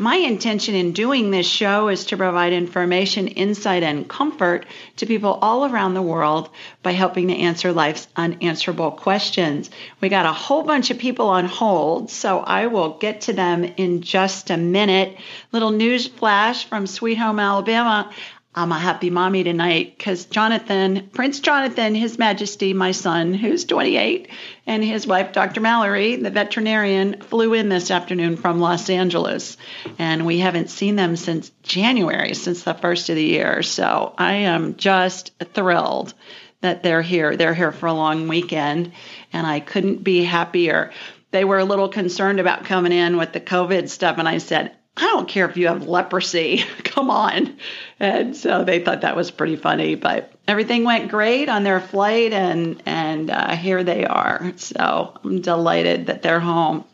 My intention in doing this show is to provide information, insight, and comfort to people all around the world by helping to answer life's unanswerable questions. We got a whole bunch of people on hold, so I will get to them in just a minute. Little news flash from Sweet Home, Alabama. I'm a happy mommy tonight because Jonathan, Prince Jonathan, His Majesty, my son, who's 28, and his wife, Dr. Mallory, the veterinarian, flew in this afternoon from Los Angeles. And we haven't seen them since January, since the first of the year. So I am just thrilled that they're here. They're here for a long weekend, and I couldn't be happier. They were a little concerned about coming in with the COVID stuff, and I said, I don't care if you have leprosy. Come on. And so they thought that was pretty funny, but everything went great on their flight and and uh, here they are. So I'm delighted that they're home.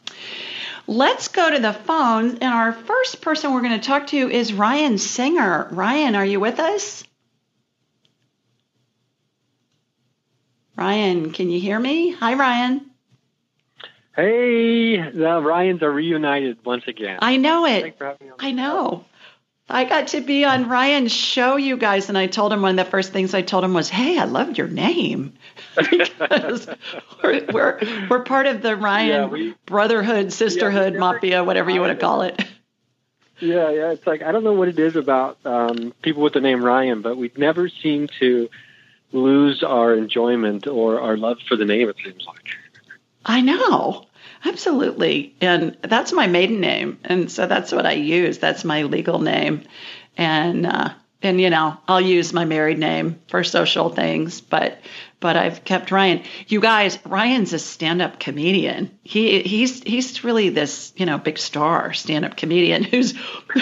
Let's go to the phones and our first person we're going to talk to is Ryan Singer. Ryan, are you with us? Ryan, can you hear me? Hi Ryan. Hey, the Ryans are reunited once again. I know it. I know. I got to be on Ryan's show, you guys, and I told him one of the first things I told him was, "Hey, I love your name," because we're, we're, we're part of the Ryan yeah, we, brotherhood, sisterhood, yeah, mafia, whatever you want to call it. Yeah, yeah. It's like I don't know what it is about um, people with the name Ryan, but we never seem to lose our enjoyment or our love for the name. It seems like. I know. Absolutely. And that's my maiden name. And so that's what I use. That's my legal name. And uh, and you know, I'll use my married name for social things, but but I've kept Ryan. You guys, Ryan's a stand-up comedian. He he's he's really this, you know, big star stand-up comedian who's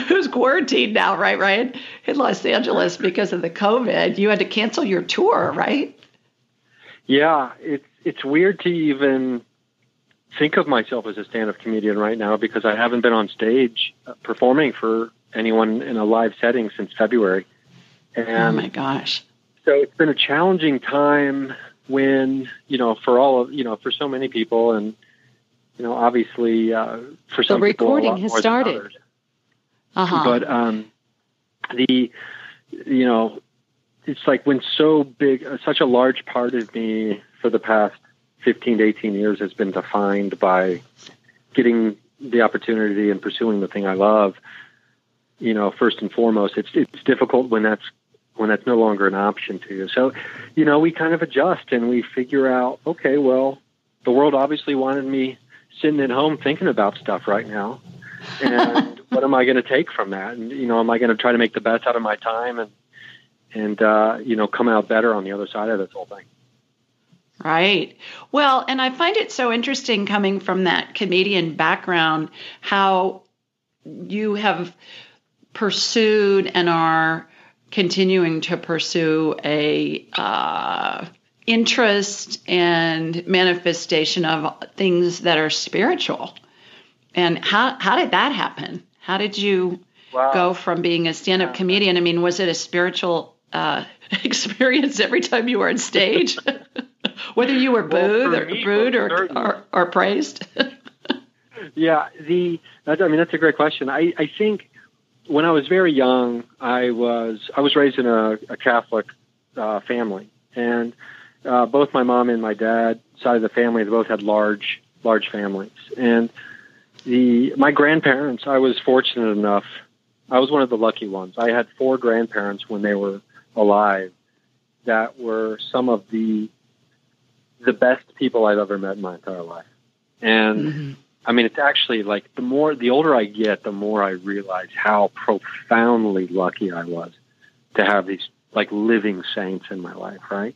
who's quarantined now, right, Ryan? In Los Angeles because of the COVID. You had to cancel your tour, right? Yeah, it's it's weird to even think of myself as a stand-up comedian right now because I haven't been on stage uh, performing for anyone in a live setting since February. And oh my gosh! So it's been a challenging time when you know for all of you know for so many people and you know obviously uh, for some the recording has started. Uh-huh. But um, the you know it's like when so big, such a large part of me for the past 15 to 18 years has been defined by getting the opportunity and pursuing the thing I love. You know, first and foremost, it's it's difficult when that's when that's no longer an option to you. So, you know, we kind of adjust and we figure out, okay, well, the world obviously wanted me sitting at home thinking about stuff right now. And what am I going to take from that? And you know, am I going to try to make the best out of my time and and uh, you know, come out better on the other side of this whole thing? Right. Well, and I find it so interesting coming from that comedian background how you have pursued and are continuing to pursue a uh, interest and manifestation of things that are spiritual. And how how did that happen? How did you wow. go from being a stand-up comedian? I mean, was it a spiritual uh, experience every time you were on stage? whether you were booed well, or me, booed or, or, or praised? yeah, the I mean that's a great question. I I think when I was very young, I was I was raised in a, a Catholic uh, family, and uh, both my mom and my dad side of the family they both had large large families, and the my grandparents. I was fortunate enough. I was one of the lucky ones. I had four grandparents when they were alive that were some of the the best people I've ever met in my entire life. And mm-hmm. I mean, it's actually like the more, the older I get, the more I realize how profoundly lucky I was to have these like living saints in my life, right?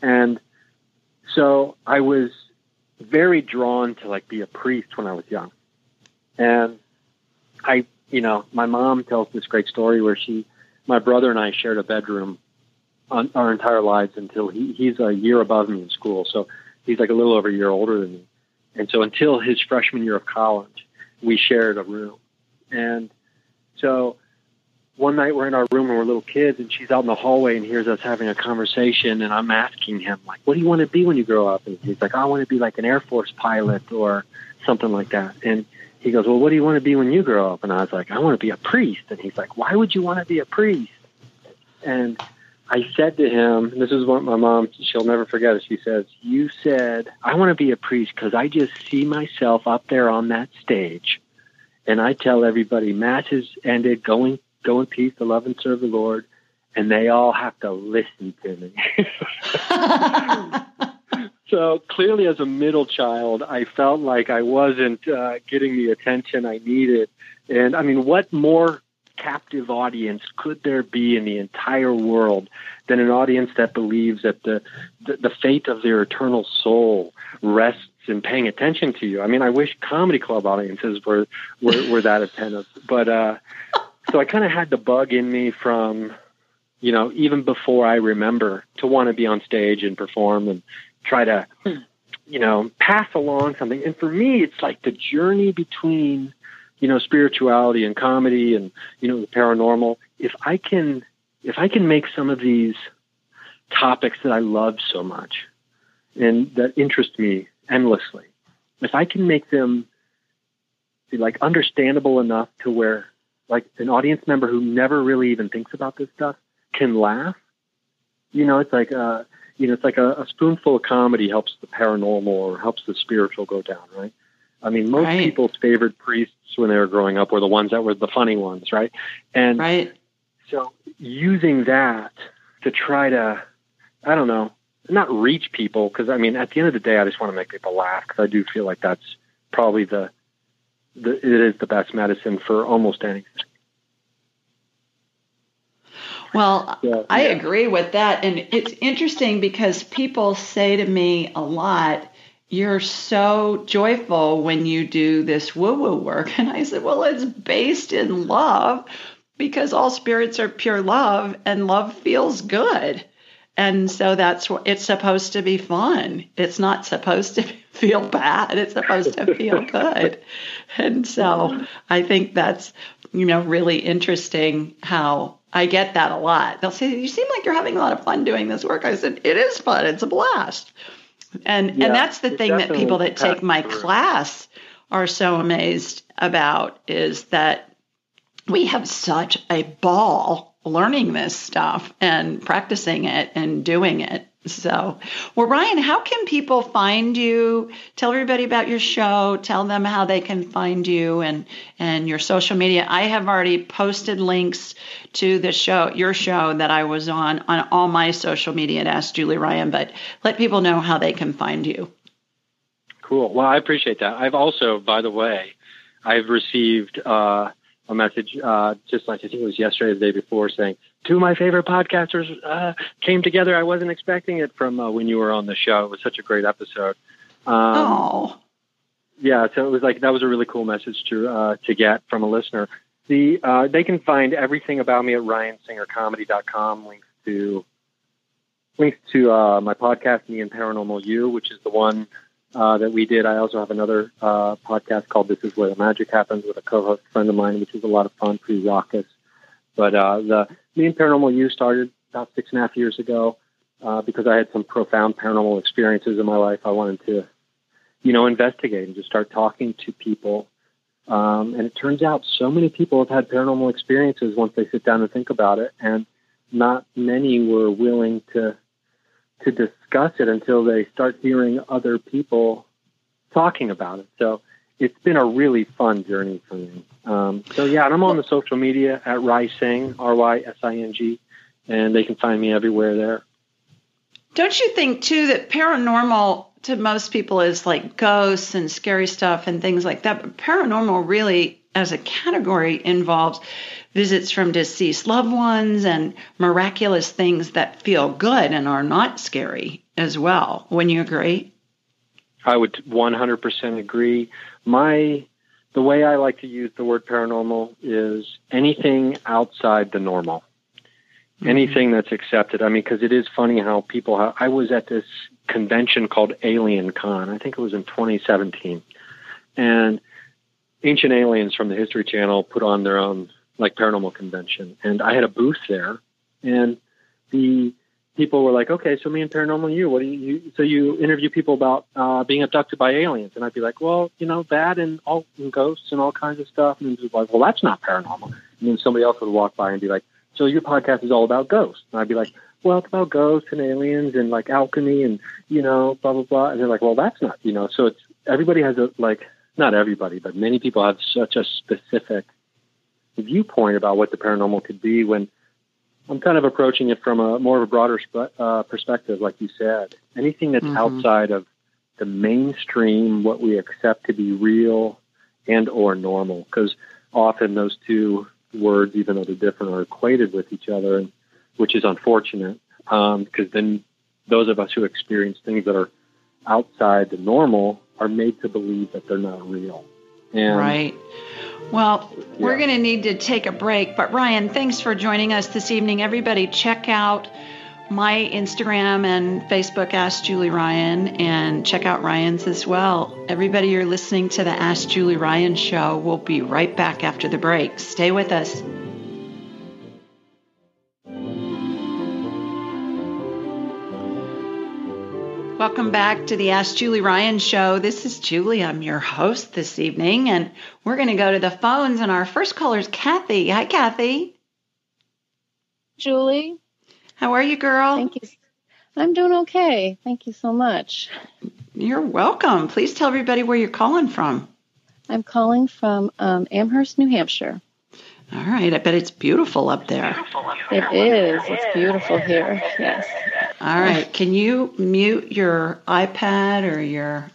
And so I was very drawn to like be a priest when I was young. And I, you know, my mom tells this great story where she, my brother and I shared a bedroom on our entire lives until he, he's a year above me in school. So he's like a little over a year older than me. And so until his freshman year of college, we shared a room. And so one night we're in our room and we're little kids and she's out in the hallway and hears us having a conversation and I'm asking him like, what do you want to be when you grow up? And he's like, I want to be like an Air Force pilot or something like that. And he goes, well, what do you want to be when you grow up? And I was like, I want to be a priest. And he's like, why would you want to be a priest? And I said to him, this is what my mom, she'll never forget it. She says, You said, I want to be a priest because I just see myself up there on that stage. And I tell everybody, Mass has ended, go in, go in peace, to love and serve the Lord. And they all have to listen to me. so clearly, as a middle child, I felt like I wasn't uh, getting the attention I needed. And I mean, what more captive audience could there be in the entire world than an audience that believes that the, the, the fate of their eternal soul rests in paying attention to you? I mean, I wish comedy club audiences were were, were that attentive, but uh, so I kind of had the bug in me from you know even before I remember to want to be on stage and perform and try to you know pass along something. And for me, it's like the journey between you know, spirituality and comedy and, you know, the paranormal, if I can, if I can make some of these topics that I love so much and that interest me endlessly, if I can make them like understandable enough to where like an audience member who never really even thinks about this stuff can laugh, you know, it's like, uh, you know, it's like a, a spoonful of comedy helps the paranormal or helps the spiritual go down, right? I mean, most right. people's favorite priests when they were growing up were the ones that were the funny ones, right? And right. so using that to try to, I don't know, not reach people because I mean, at the end of the day, I just want to make people laugh because I do feel like that's probably the, the it is the best medicine for almost anything. Well, yeah, I yeah. agree with that. And it's interesting because people say to me a lot, you're so joyful when you do this woo woo work. And I said, well, it's based in love because all spirits are pure love and love feels good. And so that's what it's supposed to be fun. It's not supposed to feel bad. It's supposed to feel good. And so I think that's, you know, really interesting how I get that a lot. They'll say, You seem like you're having a lot of fun doing this work. I said, It is fun. It's a blast. And yeah, and that's the thing that people that take my through. class are so amazed about is that we have such a ball learning this stuff and practicing it and doing it. So, well, Ryan, how can people find you? Tell everybody about your show. Tell them how they can find you and and your social media. I have already posted links to the show, your show that I was on, on all my social media at Ask Julie Ryan. But let people know how they can find you. Cool. Well, I appreciate that. I've also, by the way, I've received uh, a message uh, just like I think it was yesterday, the day before, saying two of my favorite podcasters uh, came together. I wasn't expecting it from uh, when you were on the show. It was such a great episode. Um, oh. Yeah, so it was like that was a really cool message to uh, to get from a listener. The uh, they can find everything about me at ryansingercomedy.com. Links to links to uh, my podcast, Me and Paranormal You, which is the one uh, that we did. I also have another uh, podcast called This Is Where the Magic Happens with a co-host friend of mine, which is a lot of fun, pretty raucous. But uh, the Me and Paranormal You started about six and a half years ago uh, because I had some profound paranormal experiences in my life. I wanted to, you know, investigate and just start talking to people. Um, and it turns out so many people have had paranormal experiences once they sit down and think about it, and not many were willing to to discuss it until they start hearing other people talking about it. So it's been a really fun journey for me. Um, so yeah, and I'm on the social media at Rysing, R Y S I N G, and they can find me everywhere there. Don't you think too that paranormal to most people is like ghosts and scary stuff and things like that? But paranormal really, as a category, involves visits from deceased loved ones and miraculous things that feel good and are not scary as well. Wouldn't you agree? I would 100% agree. My the way I like to use the word paranormal is anything outside the normal. Mm-hmm. Anything that's accepted. I mean, because it is funny how people. Have, I was at this convention called Alien Con. I think it was in 2017, and Ancient Aliens from the History Channel put on their own like paranormal convention, and I had a booth there, and the people were like, okay, so me and paranormal, you, what do you, you so you interview people about uh, being abducted by aliens, and I'd be like, well, you know, that and all and ghosts and all kinds of stuff, and it's like, well, that's not paranormal. And then somebody else would walk by and be like, so your podcast is all about ghosts, and I'd be like, well, it's about ghosts and aliens and like alchemy and you know, blah blah blah, and they're like, well, that's not, you know, so it's everybody has a like, not everybody, but many people have such a specific viewpoint about what the paranormal could be when I'm kind of approaching it from a more of a broader sp- uh, perspective, like you said. Anything that's mm-hmm. outside of the mainstream, what we accept to be real and or normal, because often those two words, even though they're different, are equated with each other, and, which is unfortunate. Because um, then those of us who experience things that are outside the normal are made to believe that they're not real. And right. Well, we're going to need to take a break, but Ryan, thanks for joining us this evening. Everybody, check out my Instagram and Facebook, Ask Julie Ryan, and check out Ryan's as well. Everybody, you're listening to the Ask Julie Ryan show. We'll be right back after the break. Stay with us. Welcome back to the Ask Julie Ryan show. This is Julie. I'm your host this evening, and we're going to go to the phones. And our first caller is Kathy. Hi, Kathy. Julie. How are you, girl? Thank you. I'm doing okay. Thank you so much. You're welcome. Please tell everybody where you're calling from. I'm calling from um, Amherst, New Hampshire. All right. I bet it's beautiful up there. It is. It's beautiful here. Yes. All right. Can you mute your iPad or your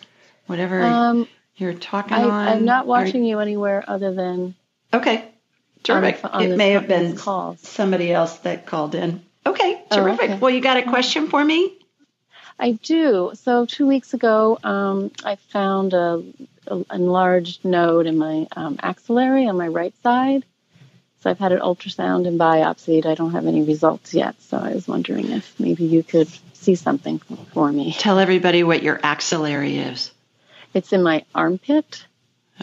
whatever um, you're talking I, on? I'm not watching you anywhere other than. Okay. Terrific. On, on it may have been calls. somebody else that called in. Okay. Terrific. Oh, okay. Well, you got a question for me? I do. So two weeks ago, um, I found a, a, enlarged node in my um, axillary on my right side. So I've had an ultrasound and biopsied. I don't have any results yet. So I was wondering if maybe you could see something for me. Tell everybody what your axillary is. It's in my armpit.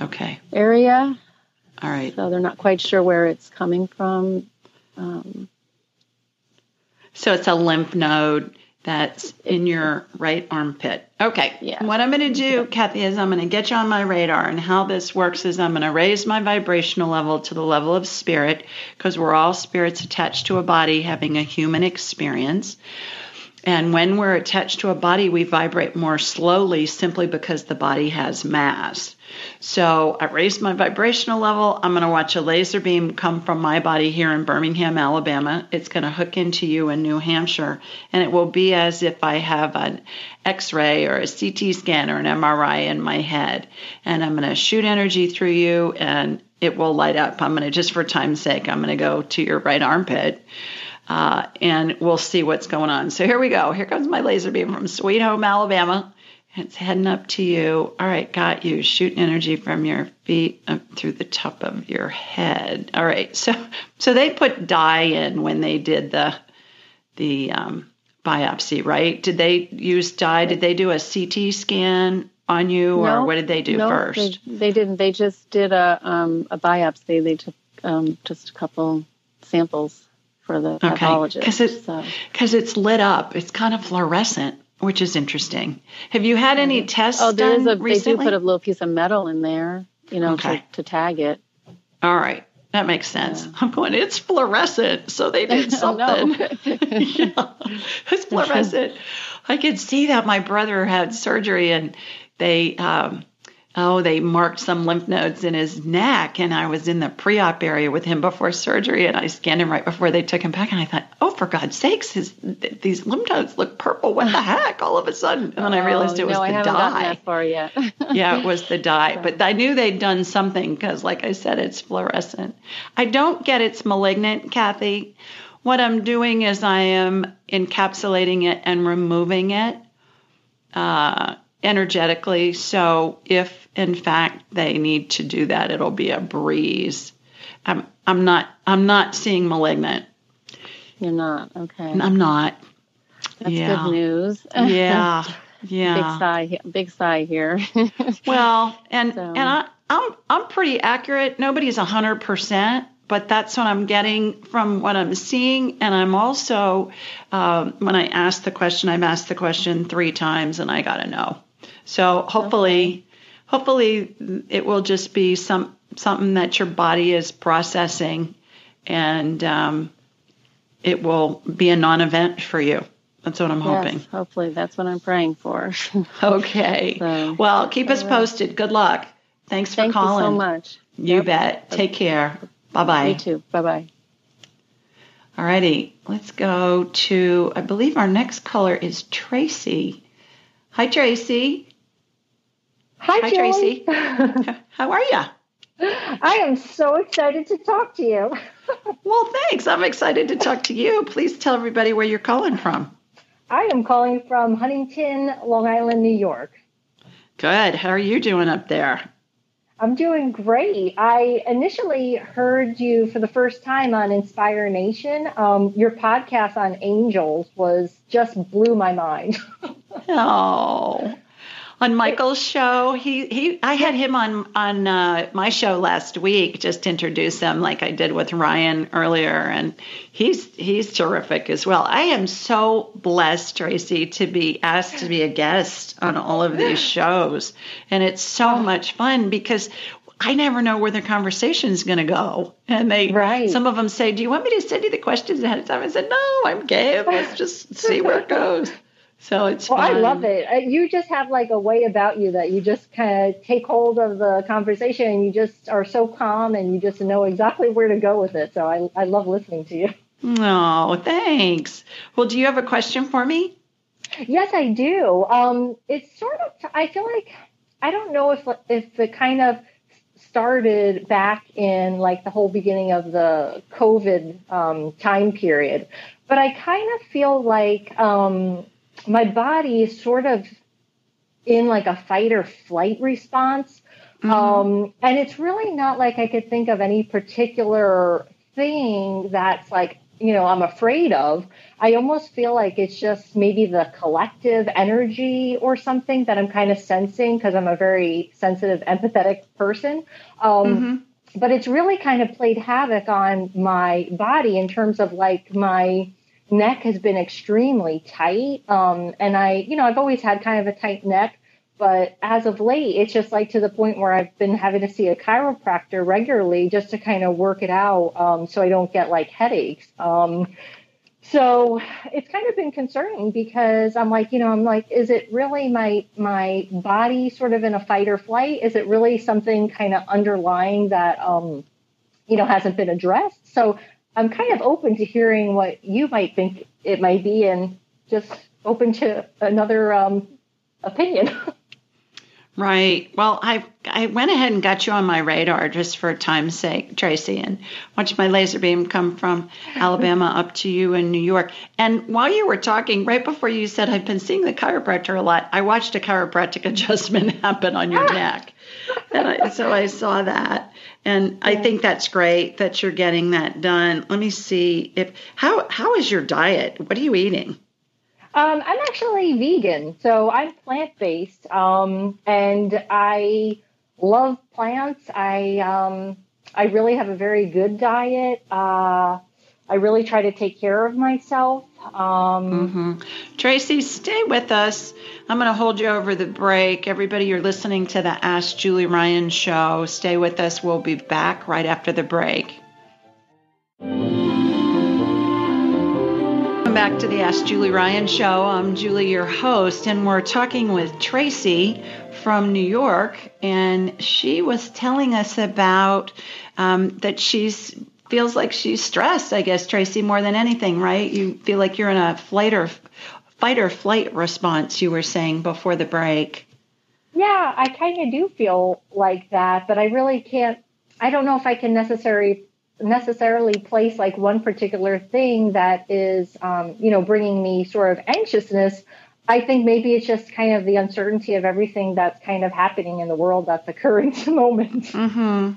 Okay. Area. All right. So they're not quite sure where it's coming from. Um, so it's a lymph node that's in your right armpit. Okay. Yeah. What I'm going to do, Kathy, is I'm going to get you on my radar. And how this works is I'm going to raise my vibrational level to the level of spirit because we're all spirits attached to a body having a human experience. And when we're attached to a body, we vibrate more slowly simply because the body has mass. So I raised my vibrational level. I'm going to watch a laser beam come from my body here in Birmingham, Alabama. It's going to hook into you in New Hampshire, and it will be as if I have an x ray or a CT scan or an MRI in my head. And I'm going to shoot energy through you, and it will light up. I'm going to, just for time's sake, I'm going to go to your right armpit uh, and we'll see what's going on. So here we go. Here comes my laser beam from Sweet Home, Alabama. It's heading up to you. All right, got you. Shooting energy from your feet up through the top of your head. All right. So so they put dye in when they did the the um, biopsy, right? Did they use dye? Did they do a CT scan on you, or no, what did they do no, first? They, they, didn't. They just did a um, a biopsy. They took um, just a couple samples for the okay. pathologist. Because it, so. it's lit up. It's kind of fluorescent, which is interesting. Have you had any tests oh, there is a, recently? They do put a little piece of metal in there, you know, okay. to, to tag it. All right. That makes sense. Yeah. I'm going, it's fluorescent. So they did something. yeah, it's fluorescent. I could see that my brother had surgery and they, um, oh, they marked some lymph nodes in his neck. And I was in the pre op area with him before surgery and I scanned him right before they took him back. And I thought, oh, for God's sakes, his, th- these lymph nodes look purple. What the heck? All of a sudden. And then I realized it was no, the I haven't dye. Gotten that far yet. yeah, it was the dye. But I knew they'd done something because, like I said, it's fluorescent. I don't get it's malignant, Kathy. What I'm doing is I am encapsulating it and removing it. Uh, energetically. So if in fact they need to do that, it'll be a breeze. I'm I'm not I'm not seeing malignant. You're not okay. I'm not. That's yeah. good news. Yeah. Yeah. big sigh. Big sigh here. well, and So- and I I'm I'm pretty accurate. Nobody's a hundred percent. But that's what I'm getting from what I'm seeing, and I'm also um, when I ask the question, I've asked the question three times, and I got to know. So hopefully, hopefully it will just be some something that your body is processing, and um, it will be a non-event for you. That's what I'm hoping. Yes, hopefully that's what I'm praying for. Okay. So- well, keep us posted. Good luck. Thanks for Thank calling. you so much. You Yep. bet. Take care. Bye bye. You too. Bye bye. All righty. Let's go to, I believe our next caller is Tracy. Hi, Tracy. Hi, Hi, Tracy. How are you? I am so excited to talk to you. Well, thanks. I'm excited to talk to you. Please tell everybody where you're calling from. I am calling from Huntington, Long Island, New York. Good. How are you doing up there? I'm doing great. I initially heard you for the first time on Inspire Nation. Um, your podcast on angels was just blew my mind. Oh. On Michael's show, he, he I had him on on uh, my show last week just to introduce him like I did with Ryan earlier and he's he's terrific as well. I am so blessed Tracy to be asked to be a guest on all of these shows and it's so much fun because I never know where the conversation is going to go. And they, Right. some of them say, "Do you want me to send you the questions ahead of time?" I said, "No, I'm game. Let's just see where it goes." So it's well, I love it. Uh, You just have like a way about you that you just kind of take hold of the conversation and you just are so calm and you just know exactly where to go with it. So I, I love listening to you. Oh, thanks. Well, do you have a question for me? Yes, I do. Um, it's sort of. I feel like I don't know if if it kind of started back in like the whole beginning of the COVID um, time period, but I kind of feel like um, my body is sort of in like a fight or flight response. Um, and it's really not like I could think of any particular thing that's like, you know, I'm afraid of. I almost feel like it's just maybe the collective energy or something that I'm kind of sensing because I'm a very sensitive, empathetic person. Um, But it's really kind of played havoc on my body in terms of like my neck has been extremely tight. Um, and I, you know, I've always had kind of a tight neck. But as of late, it's just like to the point where I've been having to see a chiropractor regularly just to kind of work it out um, so I don't get like headaches. Um, so it's kind of been concerning because I'm like, you know, I'm like, is it really my my body sort of in a fight or flight? Is it really something kind of underlying that um, you know hasn't been addressed? So I'm kind of open to hearing what you might think it might be, and just open to another um, opinion. Right. Well, I I went ahead and got you on my radar just for time's sake, Tracy, and watched my laser beam come from Alabama up to you in New York. And while you were talking, right before you said I've been seeing the chiropractor a lot, I watched a chiropractic adjustment happen on your neck, and I, so I saw that, and I think that's great that you're getting that done. Let me see if how how is your diet? What are you eating? Um, I'm actually vegan, so I'm plant based, um, and I love plants. I um, I really have a very good diet. Uh, I really try to take care of myself. Um, Tracy, stay with us. I'm going to hold you over the break. Everybody, you're listening to the Ask Julie Ryan show. Stay with us. We'll be back right after the break. Welcome back to the Ask Julie Ryan show. I'm Julie, your host, and we're talking with Tracy from New York, and she was telling us about um, that she's feels like she's stressed. I guess Tracy more than anything, right? You feel like you're in a flight or fight or flight response. You were saying before the break. Yeah, I kind of do feel like that, but I really can't. I don't know if I can necessarily necessarily place like one particular thing that is, um, you know, bringing me sort of anxiousness. I think maybe it's just kind of the uncertainty of everything that's kind of happening in the world at the current moment. Mm-hmm.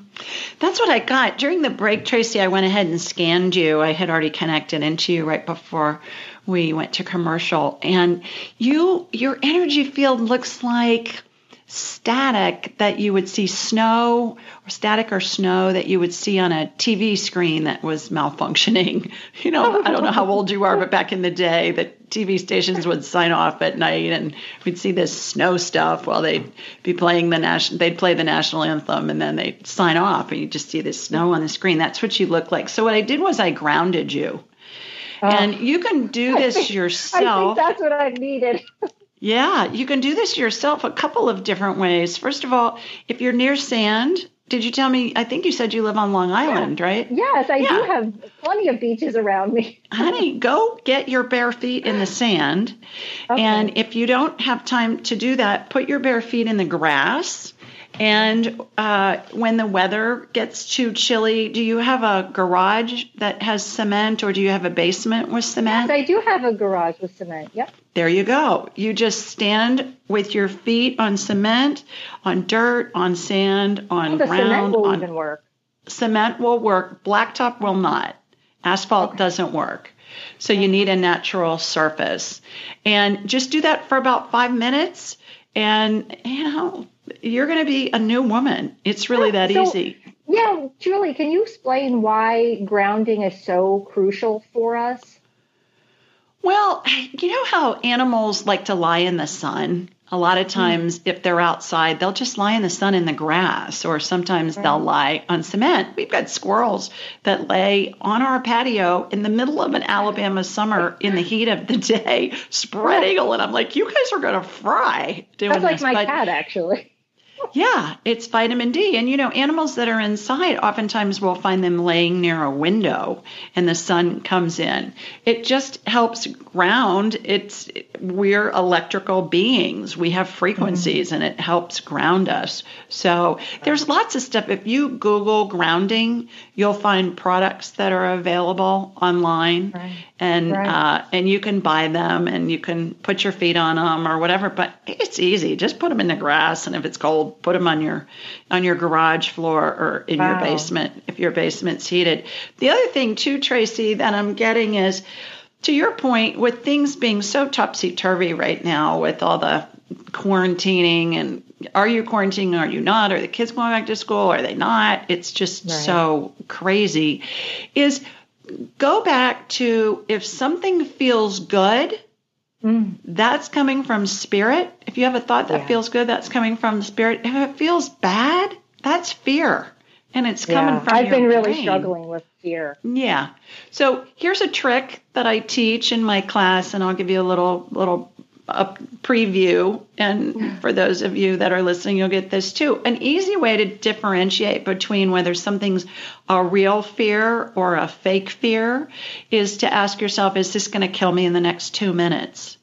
That's what I got during the break, Tracy. I went ahead and scanned you. I had already connected into you right before we went to commercial, and you, your energy field looks like static that you would see snow or static or snow that you would see on a TV screen that was malfunctioning. You know, I don't know how old you are, but back in the day, the TV stations would sign off at night and we'd see this snow stuff while they'd be playing the national they'd play the national anthem and then they'd sign off and you just see this snow on the screen. That's what you look like. So what I did was I grounded you. Uh, and you can do this think, yourself. I think that's what I needed. Yeah, you can do this yourself a couple of different ways. First of all, if you're near sand, did you tell me? I think you said you live on Long Island, yeah. right? Yes, I yeah. do have plenty of beaches around me. Honey, go get your bare feet in the sand. Okay. And if you don't have time to do that, put your bare feet in the grass. And uh, when the weather gets too chilly, do you have a garage that has cement or do you have a basement with cement? Yes, I do have a garage with cement. Yep. There you go. You just stand with your feet on cement, on dirt, on sand, on oh, the ground. Cement will on, even work. Cement will work. Blacktop will not. Asphalt okay. doesn't work. So you need a natural surface. And just do that for about five minutes. And, you know, you're going to be a new woman. It's really that so, easy. Yeah, Julie, can you explain why grounding is so crucial for us? Well, you know how animals like to lie in the sun? A lot of mm. times, mm. if they're outside, they'll just lie in the sun in the grass, or sometimes right. they'll lie on cement. We've got squirrels that lay on our patio in the middle of an Alabama summer in the heat of the day, spread eagle. And I'm like, you guys are going to fry doing That's like this. my but, cat, actually. Yeah, it's vitamin D. And you know, animals that are inside, oftentimes we'll find them laying near a window and the sun comes in. It just helps ground. It's we're electrical beings. We have frequencies mm-hmm. and it helps ground us. So there's lots of stuff. If you Google grounding, you'll find products that are available online. Right. And right. Uh, and you can buy them and you can put your feet on them or whatever. But it's easy. Just put them in the grass, and if it's cold, put them on your on your garage floor or in wow. your basement if your basement's heated. The other thing too, Tracy, that I'm getting is to your point with things being so topsy turvy right now with all the quarantining and are you quarantining are you not are the kids going back to school are they not it's just right. so crazy is go back to if something feels good Mm. That's coming from spirit. If you have a thought that yeah. feels good, that's coming from the spirit. If it feels bad, that's fear. And it's coming yeah. from I've been really brain. struggling with fear. Yeah. So here's a trick that I teach in my class, and I'll give you a little little a preview. And for those of you that are listening, you'll get this too. An easy way to differentiate between whether something's a real fear or a fake fear is to ask yourself, is this going to kill me in the next two minutes?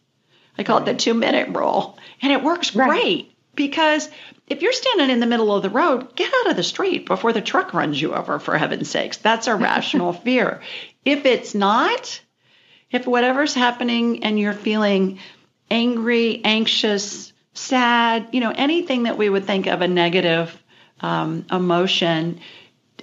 I call it the two minute rule. And it works right. great because if you're standing in the middle of the road, get out of the street before the truck runs you over, for heaven's sakes. That's a rational fear. If it's not, if whatever's happening and you're feeling angry, anxious, sad, you know, anything that we would think of a negative um, emotion,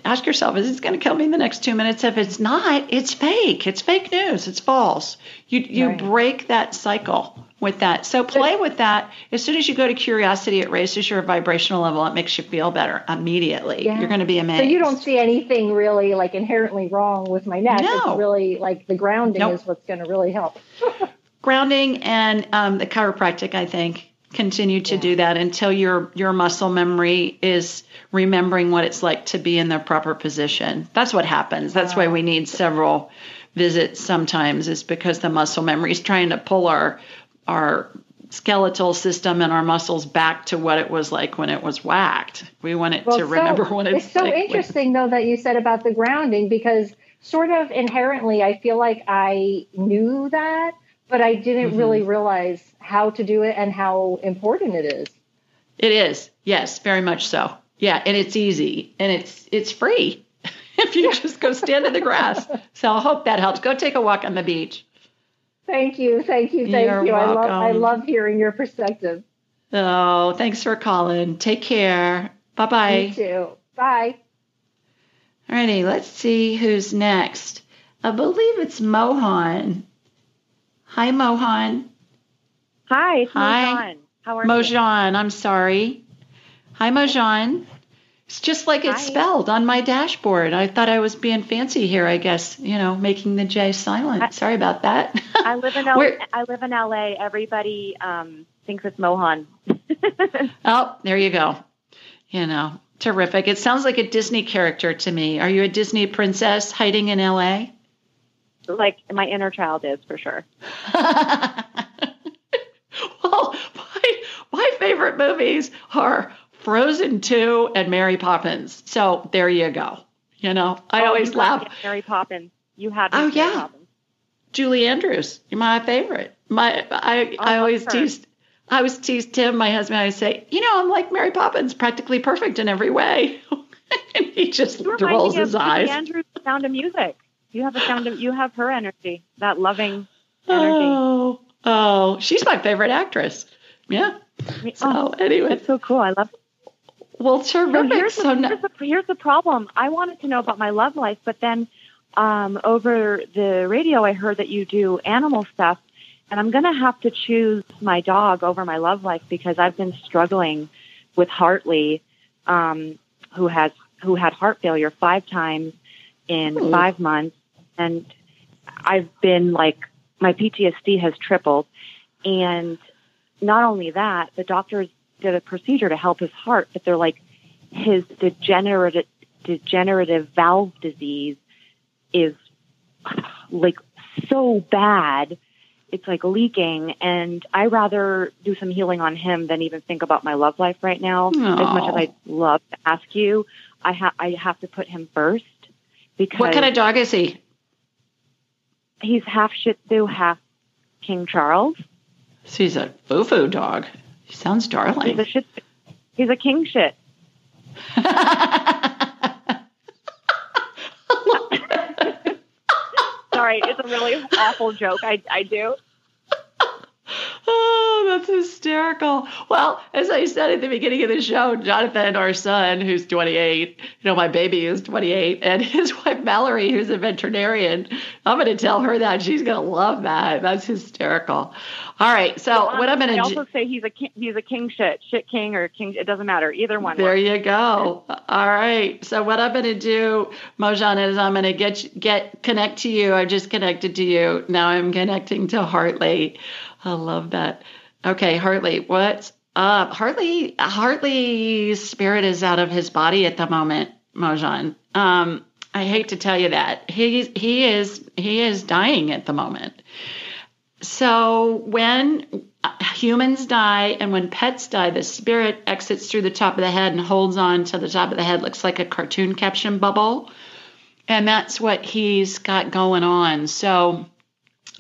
ask yourself, is this going to kill me in the next two minutes? If it's not, it's fake. It's fake news. It's false. You you right. break that cycle with that. So play with that. As soon as you go to curiosity, it raises your vibrational level. It makes you feel better immediately. Yeah. You're going to be amazed. So you don't see anything really like inherently wrong with my neck. No. It's really like the grounding nope. is what's going to really help. grounding and um, the chiropractic, I think, continue to yeah. do that until your your muscle memory is remembering what it's like to be in the proper position. That's what happens. That's wow. why we need several visits sometimes is because the muscle memory is trying to pull our our skeletal system and our muscles back to what it was like when it was whacked. We want it well, to so, remember when it's. It's so like interesting though that you said about the grounding because sort of inherently I feel like I knew that, but I didn't mm-hmm. really realize how to do it and how important it is. It is. Yes, very much so. Yeah, and it's easy and it's it's free if you just go stand in the grass. So I hope that helps. Go take a walk on the beach. Thank you, thank you, thank You're you. Welcome. I love I love hearing your perspective. Oh, thanks for calling. Take care. Bye bye. You too. Bye. Alrighty, let's see who's next. I believe it's Mohan. Hi, Mohan. Hi, it's Hi. Mohan. How are Mojan, you? Mojan, I'm sorry. Hi, Mojan. It's just like it's Hi. spelled on my dashboard. I thought I was being fancy here, I guess, you know, making the J silent. I, Sorry about that. I live in LA. I live in LA. Everybody um, thinks it's Mohan. oh, there you go. You know, terrific. It sounds like a Disney character to me. Are you a Disney princess hiding in LA? Like my inner child is for sure. well, my, my favorite movies are Frozen 2 and Mary Poppins. So there you go. You know, I oh, always laugh. Mary Poppins. You had Oh Mary yeah. Poppins. Julie Andrews, you're my favorite. My I oh, I, I always her. teased I always teased Tim, my husband, I say, you know, I'm like Mary Poppins, practically perfect in every way. and he just rolls his eyes. Andrews sound of music. You have a sound of you have her energy, that loving energy. Oh, oh, she's my favorite actress. Yeah. So oh, anyway, that's so cool. I love well, terrific. So here's, so the, here's, the, here's the problem. I wanted to know about my love life, but then um, over the radio, I heard that you do animal stuff, and I'm going to have to choose my dog over my love life because I've been struggling with Hartley, um, who has who had heart failure five times in Ooh. five months, and I've been like my PTSD has tripled, and not only that, the doctors did a procedure to help his heart, but they're like his degenerative degenerative valve disease is like so bad. It's like leaking. And i rather do some healing on him than even think about my love life right now. Aww. as much as i love to ask you i have i have to put him first because what kind of dog is he he's half shih tzu half king charles so he's a foo-foo dog he sounds darling. He's a shit. He's a king shit. Sorry, it's a really awful joke. I I do. Oh, that's hysterical. Well, as I said at the beginning of the show, Jonathan, our son, who's 28, you know, my baby is 28, and his wife Mallory, who's a veterinarian, I'm going to tell her that. She's going to love that. That's hysterical. All right. So well, what I'm going to also say he's a king, he's a king shit, shit king or king. It doesn't matter. Either one. There works. you go. All right. So what I'm going to do, Mojan, is I'm going to get get connect to you. I just connected to you. Now I'm connecting to Hartley. I love that. Okay, Hartley, what's up? Hartley, Hartley's spirit is out of his body at the moment, Mojan. Um, I hate to tell you that he he is he is dying at the moment. So when humans die and when pets die, the spirit exits through the top of the head and holds on to the top of the head, looks like a cartoon caption bubble, and that's what he's got going on. So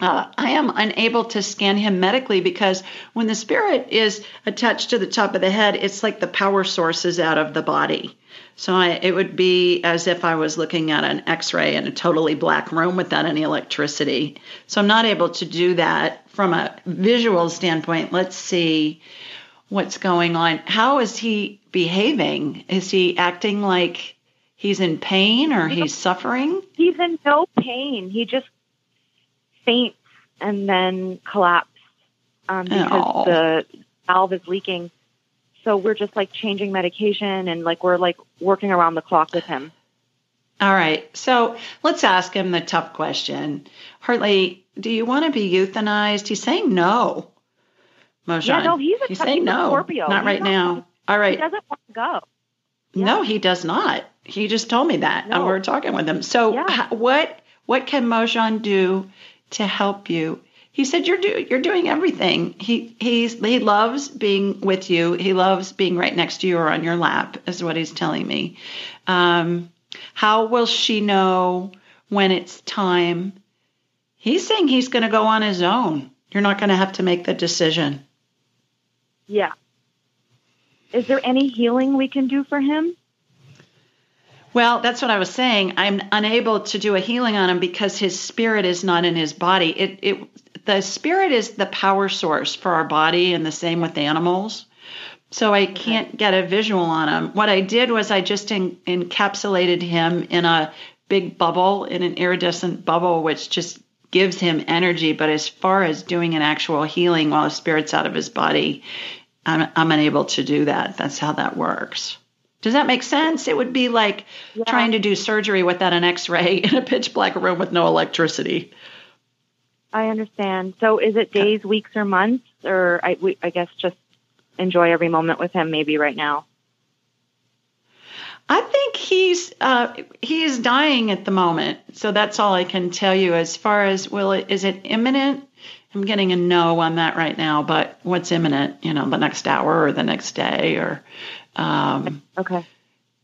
uh, I am unable to scan him medically because when the spirit is attached to the top of the head, it's like the power source is out of the body. So I, it would be as if I was looking at an x ray in a totally black room without any electricity. So I'm not able to do that from a visual standpoint. Let's see what's going on. How is he behaving? Is he acting like he's in pain or he's suffering? He's in no pain. He just faint and then collapse um, because Aww. the valve is leaking. So we're just like changing medication and like we're like working around the clock with him. All right. So let's ask him the tough question. Hartley, do you want to be euthanized? He's saying no. Mojan. Yeah, no, he's, a, he's saying no. Scorpio. Not he's right not, now. All right. He doesn't want to go. Yeah. No, he does not. He just told me that, no. and we're talking with him. So, yeah. what What can Mojan do to help you? He said, "You're do, you're doing everything. He he's he loves being with you. He loves being right next to you or on your lap, is what he's telling me. Um, how will she know when it's time? He's saying he's going to go on his own. You're not going to have to make the decision. Yeah. Is there any healing we can do for him? Well, that's what I was saying. I'm unable to do a healing on him because his spirit is not in his body. It, it the spirit is the power source for our body, and the same with animals. So I can't get a visual on him. What I did was I just in, encapsulated him in a big bubble, in an iridescent bubble, which just gives him energy. But as far as doing an actual healing while his spirit's out of his body, I'm, I'm unable to do that. That's how that works. Does that make sense? It would be like yeah. trying to do surgery without an x ray in a pitch black room with no electricity. I understand. So is it days, weeks, or months? Or I, we, I guess just enjoy every moment with him maybe right now? I think he's uh, he is dying at the moment, so that's all I can tell you. As far as will it is it imminent? I'm getting a no on that right now, but what's imminent? You know, the next hour or the next day or. Um, okay.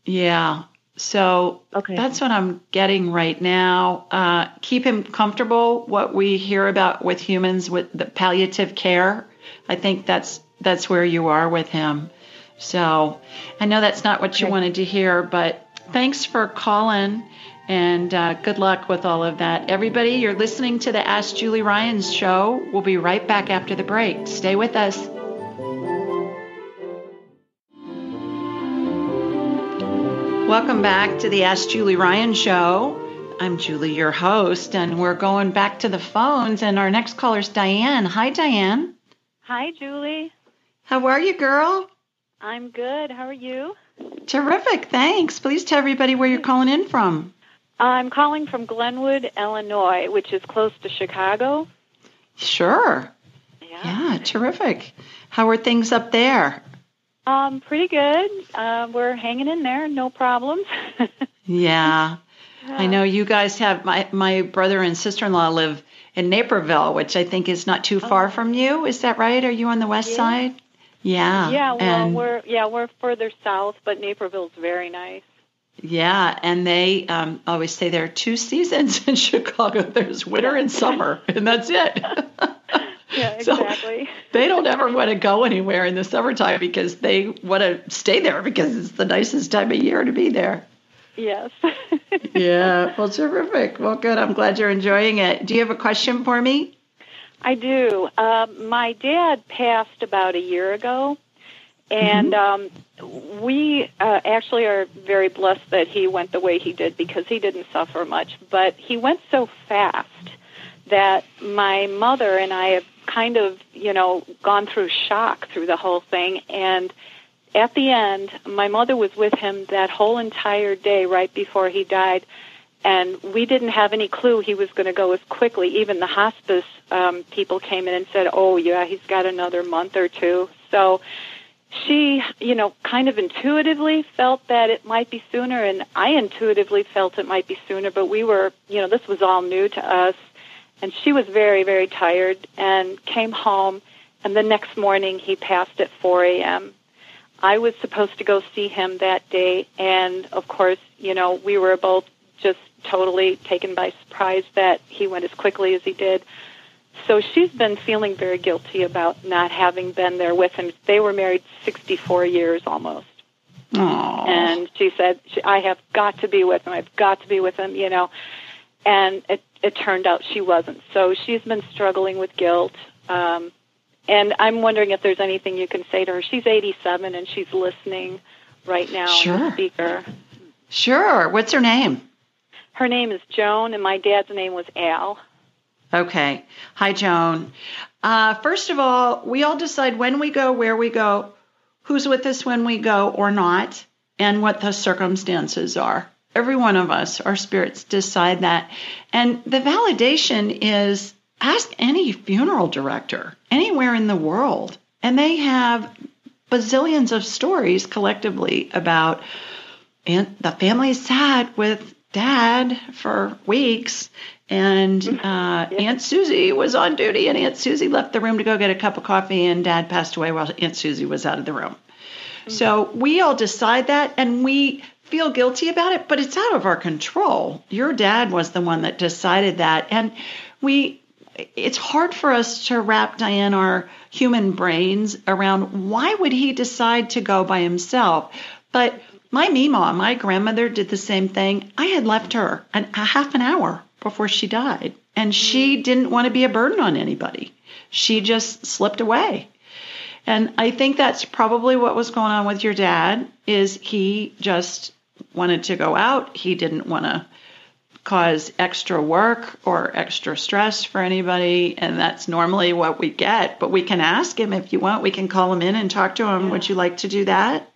Yeah. So okay. that's what I'm getting right now. Uh, keep him comfortable. What we hear about with humans with the palliative care, I think that's that's where you are with him. So I know that's not what okay. you wanted to hear, but thanks for calling and uh, good luck with all of that. Everybody, you're listening to the Ask Julie Ryan's show. We'll be right back after the break. Stay with us. Welcome back to the Ask Julie Ryan show. I'm Julie, your host, and we're going back to the phones. And our next caller is Diane. Hi, Diane. Hi, Julie. How are you, girl? I'm good. How are you? Terrific. Thanks. Please tell everybody where you're calling in from. I'm calling from Glenwood, Illinois, which is close to Chicago. Sure. Yeah. Yeah, terrific. How are things up there? Um, pretty good. Uh, we're hanging in there, no problems. yeah. I know you guys have my my brother and sister-in-law live in Naperville, which I think is not too far oh. from you. Is that right? Are you on the west yeah. side? Yeah. Yeah, well, and, we're yeah, we're further south, but Naperville's very nice. Yeah, and they um, always say there are two seasons in Chicago. There's winter and summer, and that's it. yeah, exactly. So they don't ever want to go anywhere in the summertime because they want to stay there because it's the nicest time of year to be there. Yes. yeah, well, terrific. Well, good. I'm glad you're enjoying it. Do you have a question for me? I do. Uh, my dad passed about a year ago, and mm-hmm. um, we uh, actually are very blessed that he went the way he did because he didn't suffer much. But he went so fast that my mother and I have kind of, you know, gone through shock through the whole thing. And at the end, my mother was with him that whole entire day right before he died and we didn't have any clue he was going to go as quickly. Even the hospice um, people came in and said, "Oh, yeah, he's got another month or two. So she, you know, kind of intuitively felt that it might be sooner, and I intuitively felt it might be sooner. But we were, you know, this was all new to us, and she was very, very tired and came home. And the next morning, he passed at 4 a.m. I was supposed to go see him that day, and of course, you know, we were both just totally taken by surprise that he went as quickly as he did. So she's been feeling very guilty about not having been there with him. They were married 64 years almost. Aww. And she said, I have got to be with him. I've got to be with him, you know. And it, it turned out she wasn't. So she's been struggling with guilt. Um, and I'm wondering if there's anything you can say to her. She's 87 and she's listening right now sure. on the speaker. Sure. What's her name? Her name is Joan, and my dad's name was Al. Okay. Hi, Joan. Uh, first of all, we all decide when we go, where we go, who's with us when we go or not, and what the circumstances are. Every one of us, our spirits decide that. And the validation is ask any funeral director anywhere in the world, and they have bazillions of stories collectively about and the family is sad with dad for weeks. And uh, yeah. Aunt Susie was on duty, and Aunt Susie left the room to go get a cup of coffee, and Dad passed away while Aunt Susie was out of the room. Mm-hmm. So we all decide that, and we feel guilty about it, but it's out of our control. Your dad was the one that decided that, and we. It's hard for us to wrap Diane our human brains around why would he decide to go by himself. But my Mima, my grandmother, did the same thing. I had left her an, a half an hour before she died, and she mm-hmm. didn't want to be a burden on anybody. She just slipped away. And I think that's probably what was going on with your dad is he just wanted to go out. He didn't want to cause extra work or extra stress for anybody and that's normally what we get but we can ask him if you want we can call him in and talk to him yeah. would you like to do that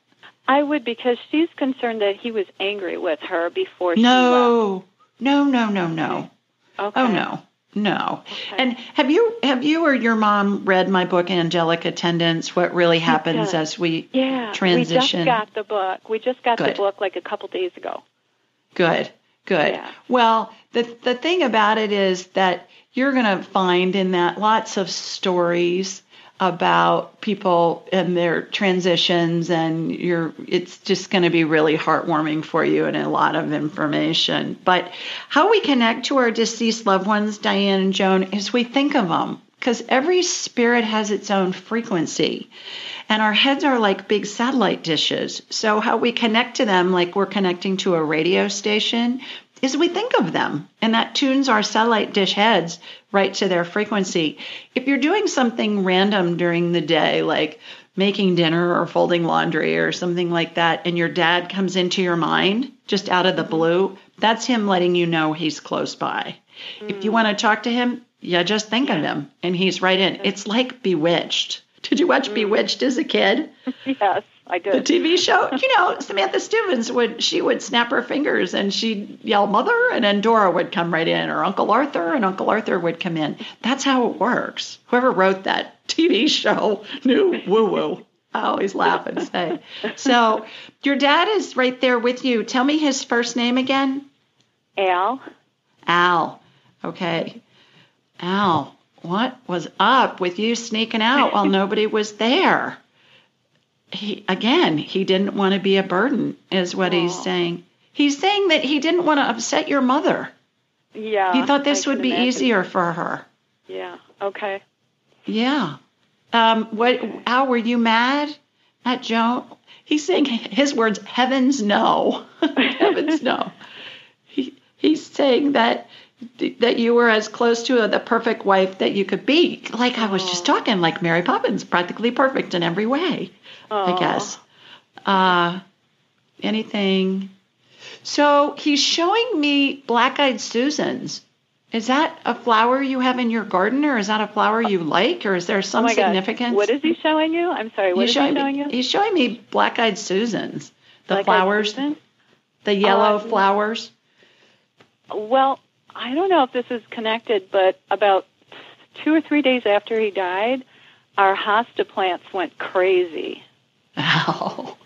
I would because she's concerned that he was angry with her before she left. no. No, no, no, no. Okay. Oh no. No. Okay. And have you have you or your mom read my book Angelic Attendance? What really happens as we yeah, transition? We just got the book. We just got Good. the book like a couple days ago. Good. Good. Yeah. Well, the the thing about it is that you're going to find in that lots of stories about people and their transitions and you're it's just going to be really heartwarming for you and a lot of information. But how we connect to our deceased loved ones diane and joan is we think of them because every spirit has its own frequency. And our heads are like big satellite dishes. So how we connect to them like we're connecting to a radio station is we think of them. And that tunes our satellite dish heads right to their frequency. If you're doing something random during the day, like making dinner or folding laundry or something like that, and your dad comes into your mind just out of the blue, that's him letting you know he's close by. Mm. If you want to talk to him, yeah, just think yeah. of him and he's right in. It's like Bewitched. Did you watch mm. Bewitched as a kid? Yes. I did. The TV show, you know, Samantha Stephens would she would snap her fingers and she'd yell "mother," and then Endora would come right in, or Uncle Arthur, and Uncle Arthur would come in. That's how it works. Whoever wrote that TV show knew woo woo. I always laugh and say. So, your dad is right there with you. Tell me his first name again. Al. Al. Okay. Al, what was up with you sneaking out while nobody was there? He again he didn't want to be a burden is what he's saying. He's saying that he didn't want to upset your mother. Yeah he thought this I would be imagine. easier for her. Yeah okay. Yeah. Um what how were you mad at joan he's saying his words heavens no. Heavens no. He, he's saying that that you were as close to the perfect wife that you could be. Like i was just talking like mary poppins practically perfect in every way I guess. Uh, anything. So he's showing me black eyed Susans. Is that a flower you have in your garden, or is that a flower you like, or is there some oh significance? God. What is he showing you? I'm sorry. What he's is showing he showing me, you? He's showing me black eyed Susans, the Black-eyed flowers, Susan? the yellow Uh, flowers. Well, I don't know if this is connected, but about two or three days after he died, our hosta plants went crazy. Oh,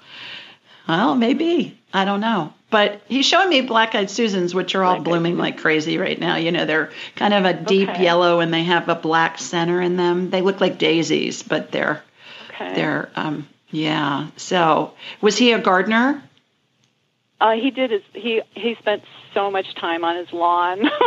well, maybe. I don't know. But he's showing me black eyed Susans, which are all Black-eyed blooming like crazy right now. You know, they're kind of a deep Okay. yellow and they have a black center in them. They look like daisies, but they're, Okay. they're, um, yeah. So was he a gardener? Uh, he did his. He he spent so much time on his lawn.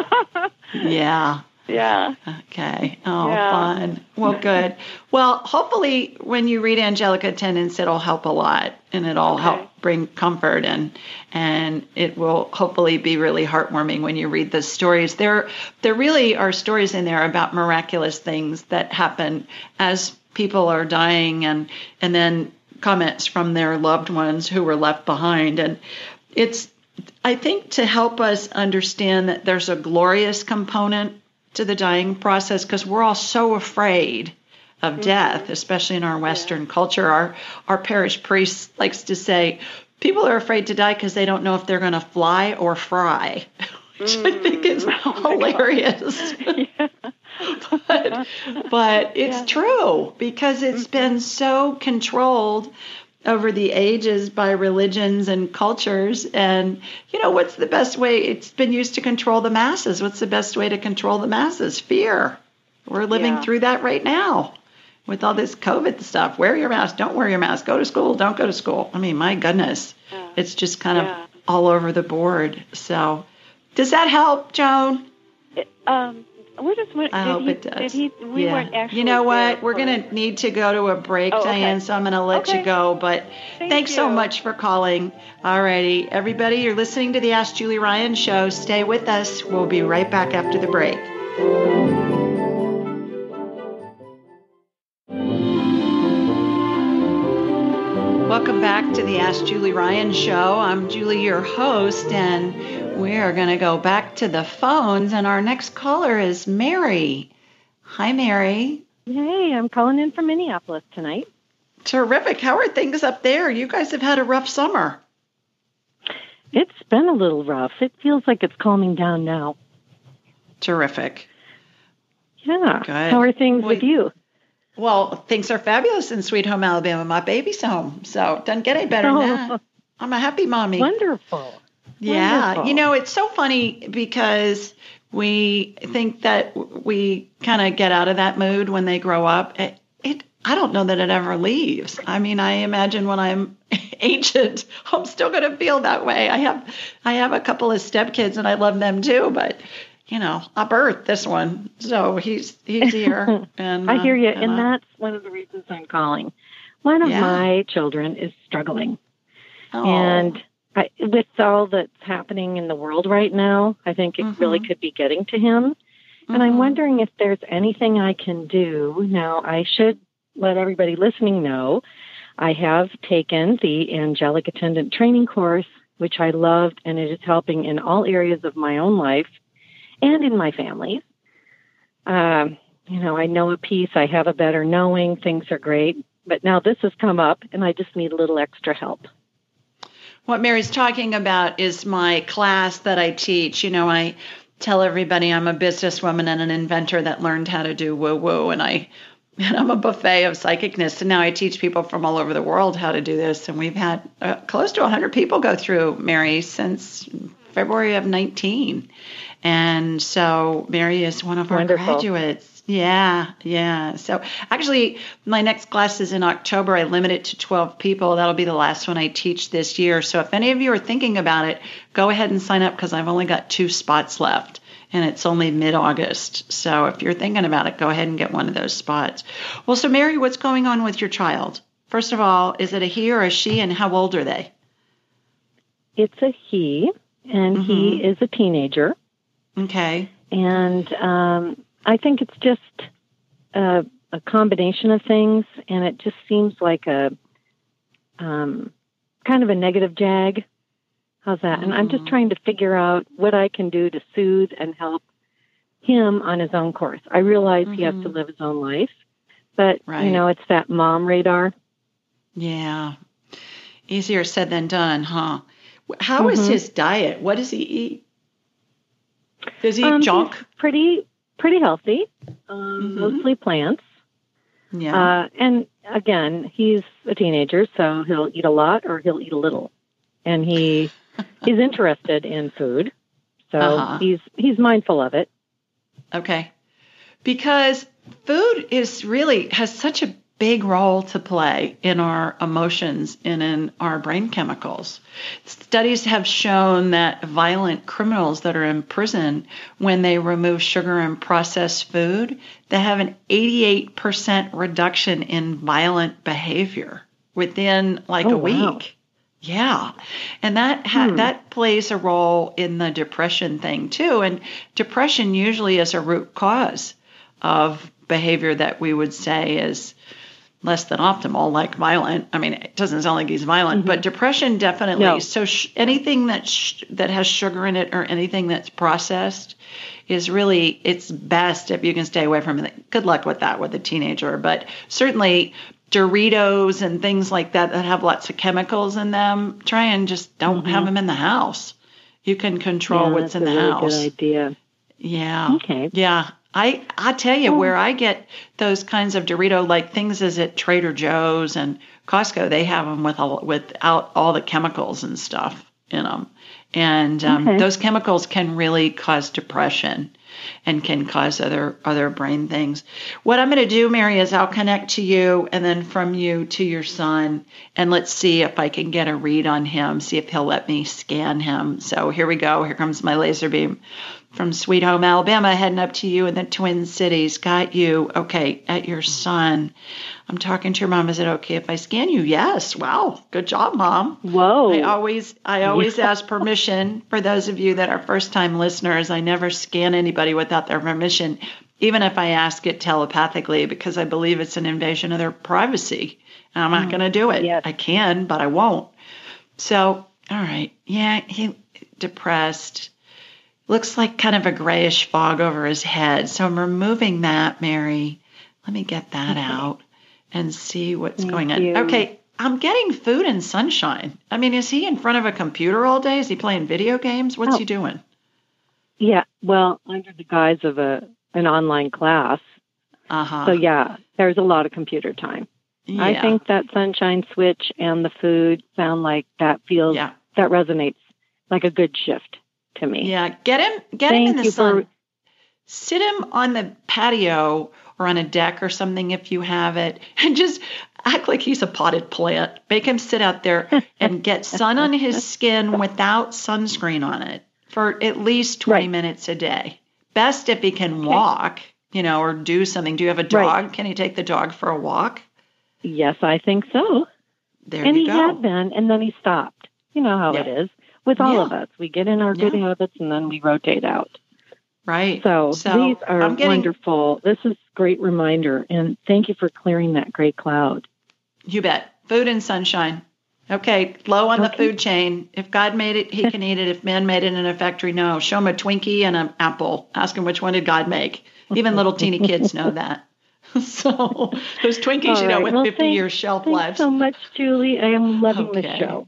Yeah. Yeah. Okay. Oh, Yeah. fun. Well, good. Well, hopefully, when you read Angelic Attendance, it'll help a lot, and it'll Okay. help bring comfort, and and it will hopefully be really heartwarming when you read the stories. There, there really are stories in there about miraculous things that happen as people are dying, and and then comments from their loved ones who were left behind, and it's I think to help us understand that there's a glorious component to the dying process because we're all so afraid of mm-hmm. death, especially in our Western culture. Our our parish priest likes to say people are afraid to die because they don't know if they're going to fly or fry, which I mm. think is oh hilarious. but but it's Yeah. true because it's mm-hmm. been so controlled over the ages by religions and cultures. And, you know, what's the best way? It's been used to control the masses. What's the best way to control the masses? Fear. We're living yeah. through that right now with all this COVID stuff. Wear your mask, don't wear your mask, go to school, don't go to school. I mean, my goodness, yeah. it's just kind yeah. of all over the board. So, does that help, Joan? It, um, we just went. I hope he, it does. He, we yeah. You know what? We're going to need to go to a break, oh, Diane. Okay. So I'm going to let okay. you go. But Thank thanks you. so much for calling. All righty, everybody, you're listening to the Ask Julie Ryan show. Stay with us. We'll be right back after the break. Welcome back to the Ask Julie Ryan show. I'm Julie, your host, and we are going to go back to the phones. And our next caller is Mary. Hi, Mary. Hey, I'm calling in from Minneapolis tonight. Terrific. How are things up there? You guys have had a rough summer. It's been a little rough. It feels like it's calming down now. Terrific. Yeah. Good. How are things Well, with you? Well, things are fabulous in Sweet Home Alabama. My baby's home, so it doesn't get any better than that. I'm a happy mommy. Wonderful. Yeah, Wonderful. you know, it's so funny because we think that we kind of get out of that mood when they grow up. It, it, I don't know that it ever leaves. I mean, I imagine when I'm ancient, I'm still going to feel that way. I have, I have a couple of stepkids, and I love them too, but. You know, I birthed this one, so he's he's here, and I hear you, uh, and that's one of the reasons I'm calling. One of Yeah. my children is struggling, oh, and I, with all that's happening in the world right now, I think it really Mhm. could be getting to him. And I'm mhm. wondering if there's anything I can do. Now, I should let everybody listening know I have taken the angelic attendant training course, which I loved, and it is helping in all areas of my own life and in my family. Um, you know, I know a piece, I have a better knowing, things are great. But now this has come up, and I just need a little extra help. What Mary's talking about is my class that I teach. You know, I tell everybody I'm a businesswoman and an inventor that learned how to do woo woo, and I and I'm a buffet of psychicness. And now I teach people from all over the world how to do this. And we've had uh, close to 100 people go through Mary since February of 19. And so Mary is one of our Wonderful. graduates. Yeah, yeah. So actually, my next class is in October. I limit it to 12 people. That'll be the last one I teach this year. So if any of you are thinking about it, go ahead and sign up because I've only got two spots left and it's only mid August. So if you're thinking about it, go ahead and get one of those spots. Well, so Mary, what's going on with your child? First of all, is it a he or a she, and how old are they? It's a he, and he is a teenager. Okay. And um, I think it's just a, a combination of things, and it just seems like a um, kind of a negative jag. How's that? And I'm just Mhm. trying to figure out what I can do to soothe and help him on his own course. I realize he has to Mhm. live his own life, but Right. you know, it's that mom radar. Yeah. Easier said than done, huh? How is Mhm. his diet? What does he eat? Does he eat Um, junk? pretty pretty healthy, um, Mhm. mostly plants. Yeah. Uh, and again, he's a teenager, so he'll eat a lot or he'll eat a little. And he he's interested in food, so Uh-huh. he's he's mindful of it. Okay. Because food is really has such a big role to play in our emotions and in our brain chemicals. Studies have shown that violent criminals that are in prison, when they remove sugar and processed food, they have an 88% reduction in violent behavior within like Oh, a week. wow. Yeah. And that ha- Hmm. that plays a role in the depression thing too. And depression usually is a root cause of behavior that we would say is less than optimal, like violent. I mean, it doesn't sound like he's violent, but depression definitely. No. So sh- anything that sh- that has sugar in it or anything that's processed is really it's best if you can stay away from it. Good luck with that with a teenager, but certainly Doritos and things like that that have lots of chemicals in them, try and just don't have them in the house. You can control Yeah, what's in the really house. Good idea. Yeah. Okay. Yeah. I I tell you, where I get those kinds of Dorito like things is at Trader Joe's and Costco. They have them with all, without all the chemicals and stuff in them, and um, okay. those chemicals can really cause depression and can cause other other brain things. What I'm going to do, Mary, is I'll connect to you and then from you to your son, and let's see if I can get a read on him. See if he'll let me scan him. So here we go. Here comes my laser beam from Sweet Home, Alabama, heading up to you in the Twin Cities. Got you. Okay, at your son. I'm talking to your mom. Is it okay if I scan you? Yes. Wow. Good job, mom. Whoa. I always I always yeah. ask permission for those of you that are first time listeners. I never scan anybody without their permission, even if I ask it telepathically, because I believe it's an invasion of their privacy. And I'm not mm. going to do it. Yes. I can, but I won't. So, all right. Yeah, he depressed looks like kind of a grayish fog over his head. So I'm removing that, Mary. Let me get that okay. out and see what's Thank going on. Okay, I'm getting food and sunshine. I mean, is he in front of a computer all day? Is he playing video games? What's oh. he doing? Yeah, well, under the guise of a an online class. Uh-huh. So yeah, there's a lot of computer time. Yeah. I think that sunshine switch and the food sound like that feels yeah. that resonates like a good shift to me. Yeah, get him get Thank him in the sun. For, Sit him on the patio or on a deck or something if you have it, and just act like he's a potted plant. Make him sit out there and get sun on his skin without sunscreen on it for at least 20 right. minutes a day. Best if he can walk, you know, or do something. Do you have a dog? Right. Can he take the dog for a walk? Yes, I think so. There and you he go. had been, and then he stopped. You know how Yeah. it is with all Yeah. of us. We get in our good Yeah. habits and then we rotate out. Right. So, So, these are getting- wonderful. This is great reminder, and thank you for clearing that gray cloud. You bet. Food and sunshine. Okay, low on the food chain. If God made it, he can eat it. If man made it in a factory, no. Show him a Twinkie and an apple. Ask him which one did God make. Even little teeny kids know that. So those Twinkies, All you know, right. with Well, 50 thanks- year shelf Thanks so much, Julie. I am loving the show.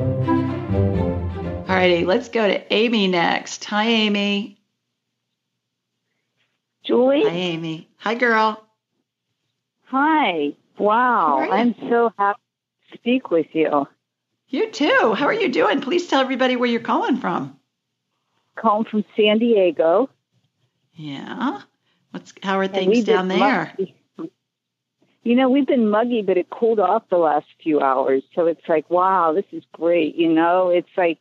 All righty, let's go to Amy next. Hi, Amy. Julie? Hi, Amy. Hi, girl. Hi. Wow. How are you? I'm so happy to speak with you. You too. How are you doing? Please tell everybody where you're calling from. Calling from San Diego. Yeah. What's how are things down there? muggy. You know, we've been muggy, but it cooled off the last few hours. So it's like, wow, this is great. You know, it's like,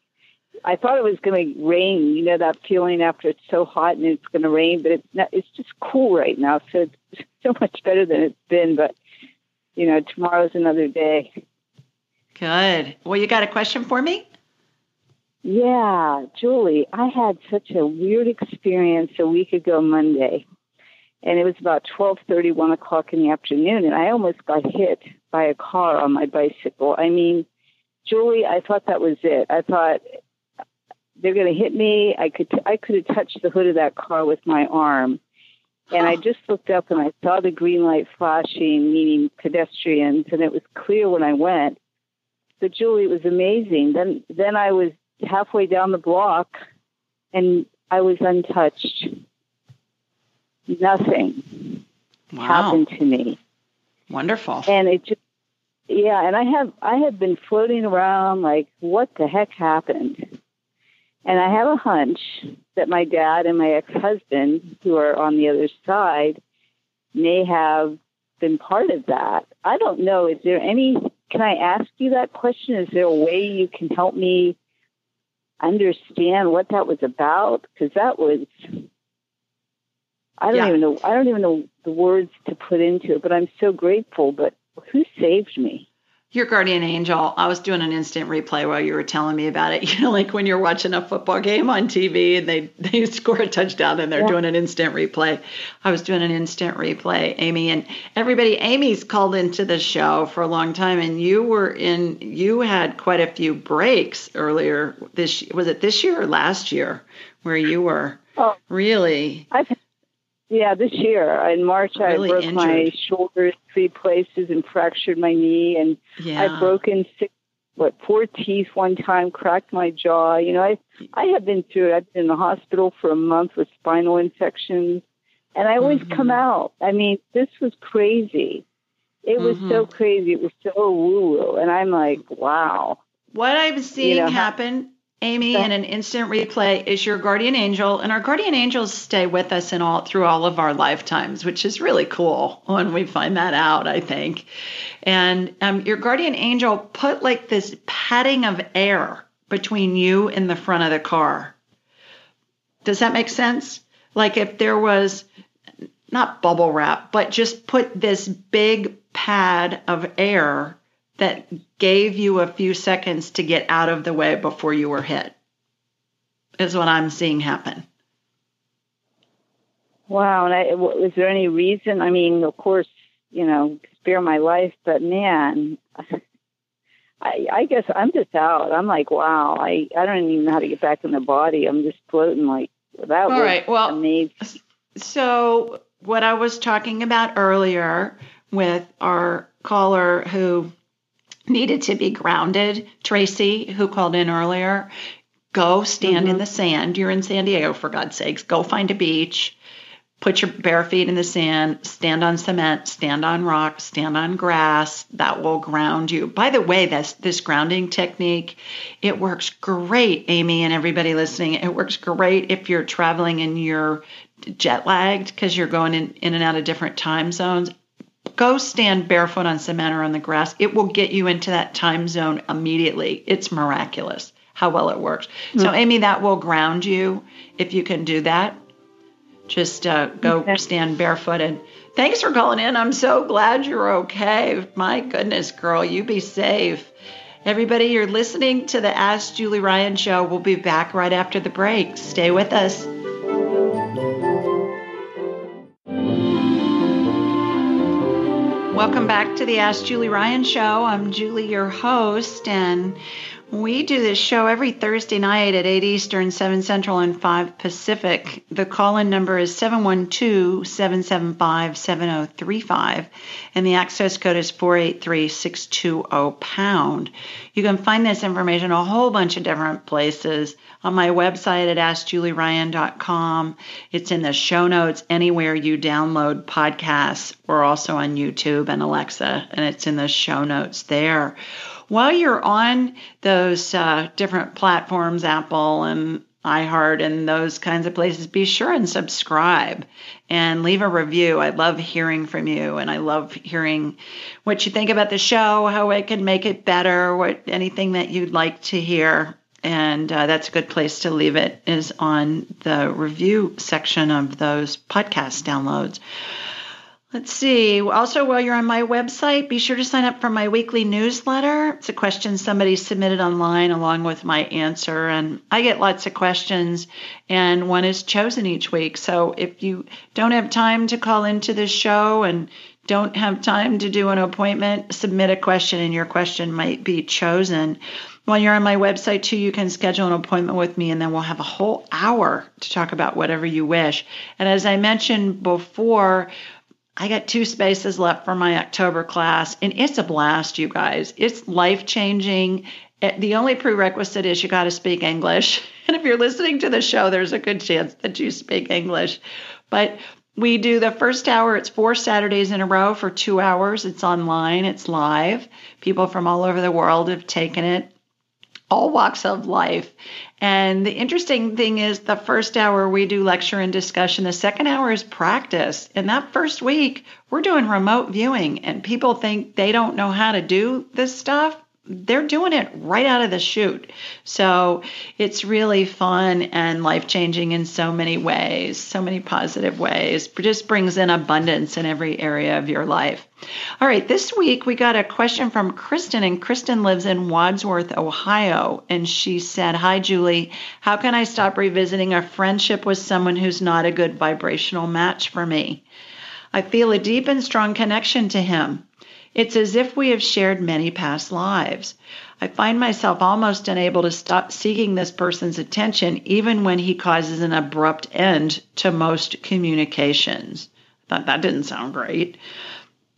I thought it was going to rain. You know, that feeling after it's so hot and it's going to rain, but it's not, it's just cool right now. So it's so much better than it's been. But, you know, tomorrow's another day. Good. Well, you got a question for me? Yeah, Julie, I had such a weird experience a week ago Monday. And it was about twelve thirty, one o'clock in the afternoon, and I almost got hit by a car on my bicycle. I mean, Julie, I thought that was it. I thought they're going to hit me. I could I could have touched the hood of that car with my arm. And I just looked up and I saw the green light flashing, meaning pedestrians, and it was clear when I went but Julie, it was amazing. Then then I was halfway down the block, and I was untouched. Nothing wow. happened to me. Wonderful. And it just yeah, and I have I have been floating around like what the heck happened? And I have a hunch that my dad and my ex-husband who are on the other side may have been part of that. I don't know. Is there any can I ask you that question? Is there a way you can help me understand what that was about? Because that was I don't yeah. even know I don't even know the words to put into it, but I'm so grateful. But who saved me? Your guardian angel. I was doing an instant replay while you were telling me about it. You know, like when you're watching a football game on TV and they they score a touchdown and they're yeah. doing an instant replay. I was doing an instant replay, Amy, and everybody. Amy's called into the show for a long time, and you were in. You had quite a few breaks earlier this. Was it this year or last year where you were oh, really? I've yeah, this year in March, really I broke injured. my shoulder three places and fractured my knee, and yeah. I've broken six, what four teeth one time, cracked my jaw. You know, I I have been through it. I've been in the hospital for a month with spinal infections, and I always mm-hmm. come out. I mean, this was crazy. It was mm-hmm. so crazy. It was so woo woo, and I'm like, wow. What I'm seeing you know, happen Amy, in an instant replay, is your guardian angel, and our guardian angels stay with us in all through all of our lifetimes, which is really cool when we find that out. I think, and um, your guardian angel put like this padding of air between you and the front of the car. Does that make sense? Like if there was not bubble wrap, but just put this big pad of air that gave you a few seconds to get out of the way before you were hit, is what I'm seeing happen. Wow. And I, was there any reason? I mean, of course, you know, spare my life, but man, I, I guess I'm just out. I'm like, wow, I, I don't even know how to get back in the body. I'm just floating like that. All right. Well, amazing. so what I was talking about earlier with our caller who needed to be grounded. Tracy, who called in earlier, go stand mm-hmm. in the sand. You're in San Diego, for God's sakes. Go find a beach. Put your bare feet in the sand, stand on cement, stand on rock, stand on grass. That will ground you. By the way, this this grounding technique, it works great, Amy and everybody listening. It works great if you're traveling and you're jet lagged because you're going in, in and out of different time zones go stand barefoot on cement or on the grass. It will get you into that time zone immediately. It's miraculous how well it works. Mm-hmm. So, Amy, that will ground you if you can do that. Just uh, go okay. stand barefooted. Thanks for calling in. I'm so glad you're okay. My goodness, girl, you be safe. Everybody, you're listening to the Ask Julie Ryan show. We'll be back right after the break. Stay with us. Welcome back to the Ask Julie Ryan show. I'm Julie, your host, and we do this show every Thursday night at 8 Eastern, 7 Central, and 5 Pacific. The call in number is 712 775 7035, and the access code is 483 620 pound. You can find this information a whole bunch of different places on my website at AskJulieRyan.com. It's in the show notes anywhere you download podcasts. We're also on YouTube and Alexa, and it's in the show notes there. While you're on those uh, different platforms, Apple and iHeart and those kinds of places, be sure and subscribe and leave a review. I love hearing from you and I love hearing what you think about the show, how I can make it better, what anything that you'd like to hear and uh, that's a good place to leave it is on the review section of those podcast downloads let's see. Also while you're on my website be sure to sign up for my weekly newsletter. It's a question somebody submitted online along with my answer and i get lots of questions and one is chosen each week. So if you don't have time to call into the show and don't have time to do an appointment submit a question and your question might be chosen. While you're on my website, too, you can schedule an appointment with me, and then we'll have a whole hour to talk about whatever you wish. And as I mentioned before, I got two spaces left for my October class, and it's a blast, you guys. It's life changing. The only prerequisite is you got to speak English. And if you're listening to the show, there's a good chance that you speak English. But we do the first hour, it's four Saturdays in a row for two hours. It's online, it's live. People from all over the world have taken it, all walks of life. And the interesting thing is, the first hour we do lecture and discussion, the second hour is practice. And that first week, we're doing remote viewing, and people think they don't know how to do this stuff they're doing it right out of the chute. So it's really fun and life changing in so many ways, so many positive ways. It just brings in abundance in every area of your life. All right, this week we got a question from Kristen, and Kristen lives in Wadsworth, Ohio. And she said, Hi, Julie. How can I stop revisiting a friendship with someone who's not a good vibrational match for me? I feel a deep and strong connection to him. It's as if we have shared many past lives. I find myself almost unable to stop seeking this person's attention, even when he causes an abrupt end to most communications. Thought that didn't sound great.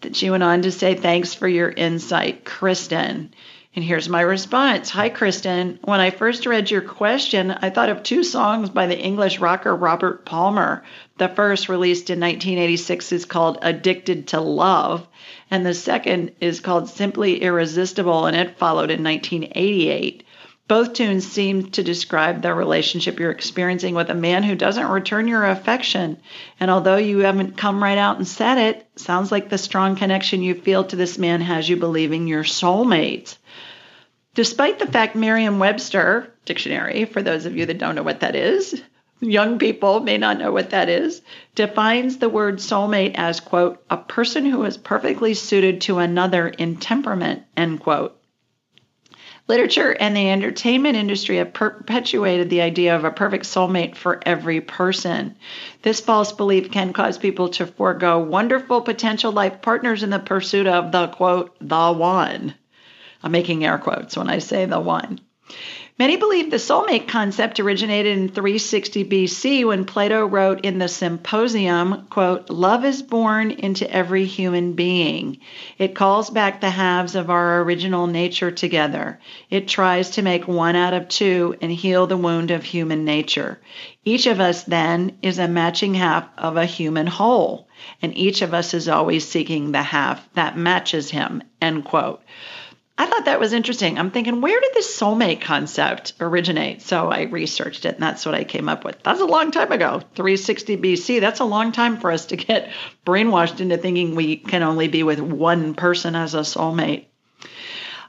Then she went on to say, Thanks for your insight, Kristen. And here's my response Hi, Kristen. When I first read your question, I thought of two songs by the English rocker Robert Palmer. The first, released in 1986, is called Addicted to Love, and the second is called Simply Irresistible, and it followed in 1988. Both tunes seem to describe the relationship you're experiencing with a man who doesn't return your affection. And although you haven't come right out and said it, sounds like the strong connection you feel to this man has you believing you're soulmates. Despite the fact Merriam Webster dictionary, for those of you that don't know what that is, young people may not know what that is, defines the word soulmate as, quote, a person who is perfectly suited to another in temperament, end quote. Literature and the entertainment industry have perpetuated the idea of a perfect soulmate for every person. This false belief can cause people to forego wonderful potential life partners in the pursuit of the quote, the one. I'm making air quotes when I say the one. Many believe the soulmate concept originated in 360 BC when Plato wrote in the Symposium, quote, "Love is born into every human being. It calls back the halves of our original nature together. It tries to make one out of two and heal the wound of human nature. Each of us then is a matching half of a human whole, and each of us is always seeking the half that matches him." End quote. I thought that was interesting. I'm thinking, where did this soulmate concept originate? So I researched it, and that's what I came up with. That's a long time ago, 360 BC. That's a long time for us to get brainwashed into thinking we can only be with one person as a soulmate.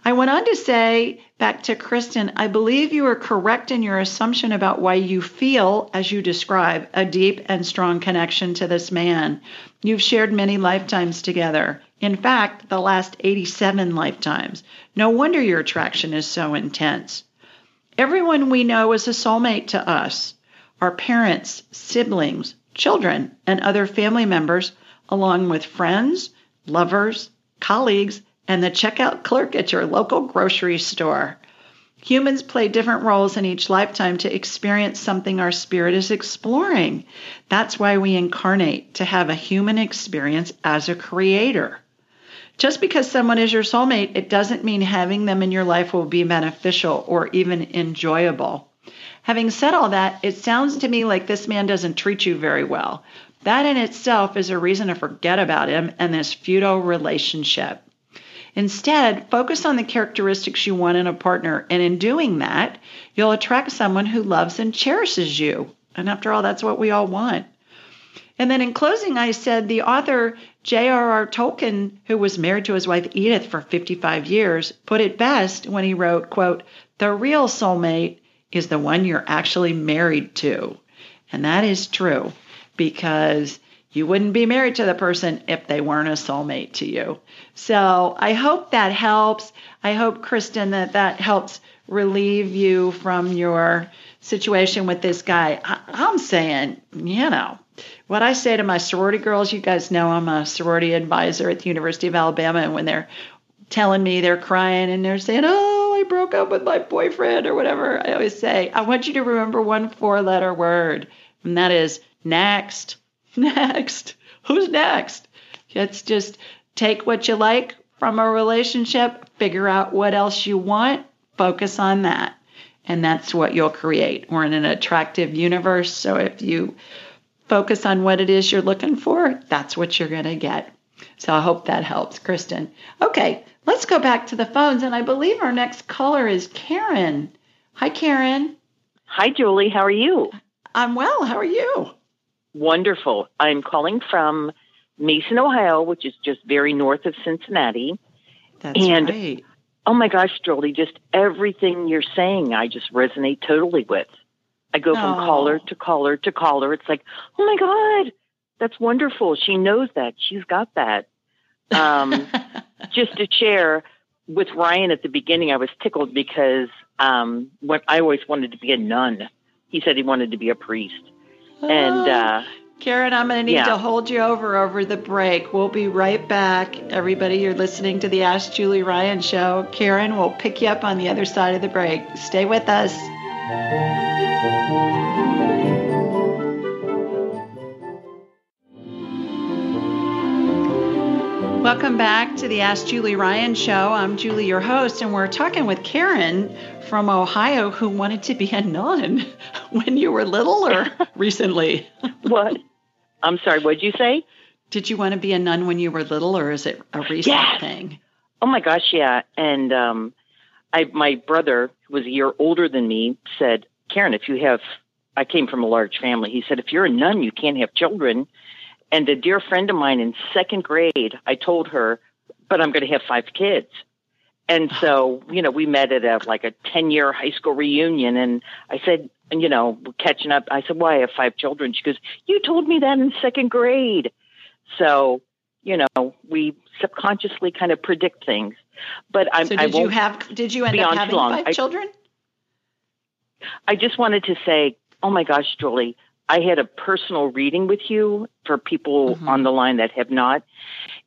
I went on to say, back to Kristen, I believe you are correct in your assumption about why you feel, as you describe, a deep and strong connection to this man. You've shared many lifetimes together. In fact, the last 87 lifetimes. No wonder your attraction is so intense. Everyone we know is a soulmate to us our parents, siblings, children, and other family members, along with friends, lovers, colleagues, and the checkout clerk at your local grocery store. Humans play different roles in each lifetime to experience something our spirit is exploring. That's why we incarnate to have a human experience as a creator. Just because someone is your soulmate, it doesn't mean having them in your life will be beneficial or even enjoyable. Having said all that, it sounds to me like this man doesn't treat you very well. That in itself is a reason to forget about him and this futile relationship. Instead, focus on the characteristics you want in a partner, and in doing that, you'll attract someone who loves and cherishes you. And after all, that's what we all want. And then in closing, I said the author J.R.R. Tolkien, who was married to his wife Edith for 55 years, put it best when he wrote, quote, "The real soulmate is the one you're actually married to." And that is true because you wouldn't be married to the person if they weren't a soulmate to you. So I hope that helps. I hope, Kristen, that that helps relieve you from your situation with this guy. I, I'm saying, you know, what I say to my sorority girls, you guys know I'm a sorority advisor at the University of Alabama, and when they're telling me they're crying and they're saying, Oh, I broke up with my boyfriend or whatever, I always say, I want you to remember one four letter word, and that is next. Next. Who's next? Let's just take what you like from a relationship, figure out what else you want, focus on that. And that's what you'll create. We're in an attractive universe. So if you focus on what it is you're looking for, that's what you're going to get. So I hope that helps, Kristen. Okay, let's go back to the phones. And I believe our next caller is Karen. Hi, Karen. Hi, Julie. How are you? I'm well. How are you? Wonderful. I'm calling from Mason, Ohio, which is just very north of Cincinnati. That's and, right. Oh my gosh, Julie, just everything you're saying, I just resonate totally with. I go from oh. caller to caller to caller. It's like, oh my God, that's wonderful. She knows that. She's got that. Um, just to share with Ryan at the beginning, I was tickled because um, when I always wanted to be a nun. He said he wanted to be a priest. And uh, Karen, I'm going to need yeah. to hold you over over the break. We'll be right back. Everybody, you're listening to the Ask Julie Ryan show. Karen will pick you up on the other side of the break. Stay with us. Welcome back to the Ask Julie Ryan show. I'm Julie, your host, and we're talking with Karen from Ohio who wanted to be a nun when you were little or recently. what? I'm sorry, what'd you say? Did you want to be a nun when you were little or is it a recent yes. thing? Oh my gosh, yeah. And um I my brother, who was a year older than me, said, Karen, if you have I came from a large family. He said, if you're a nun, you can't have children. And a dear friend of mine in second grade, I told her, but I'm going to have five kids. And so, you know, we met at a like a 10 year high school reunion. And I said, you know, catching up, I said, well, I have five children? She goes, you told me that in second grade. So, you know, we subconsciously kind of predict things. But I'm, so did you have, did you end up having five I, children? I just wanted to say, oh my gosh, Julie, I had a personal reading with you for people mm-hmm. on the line that have not.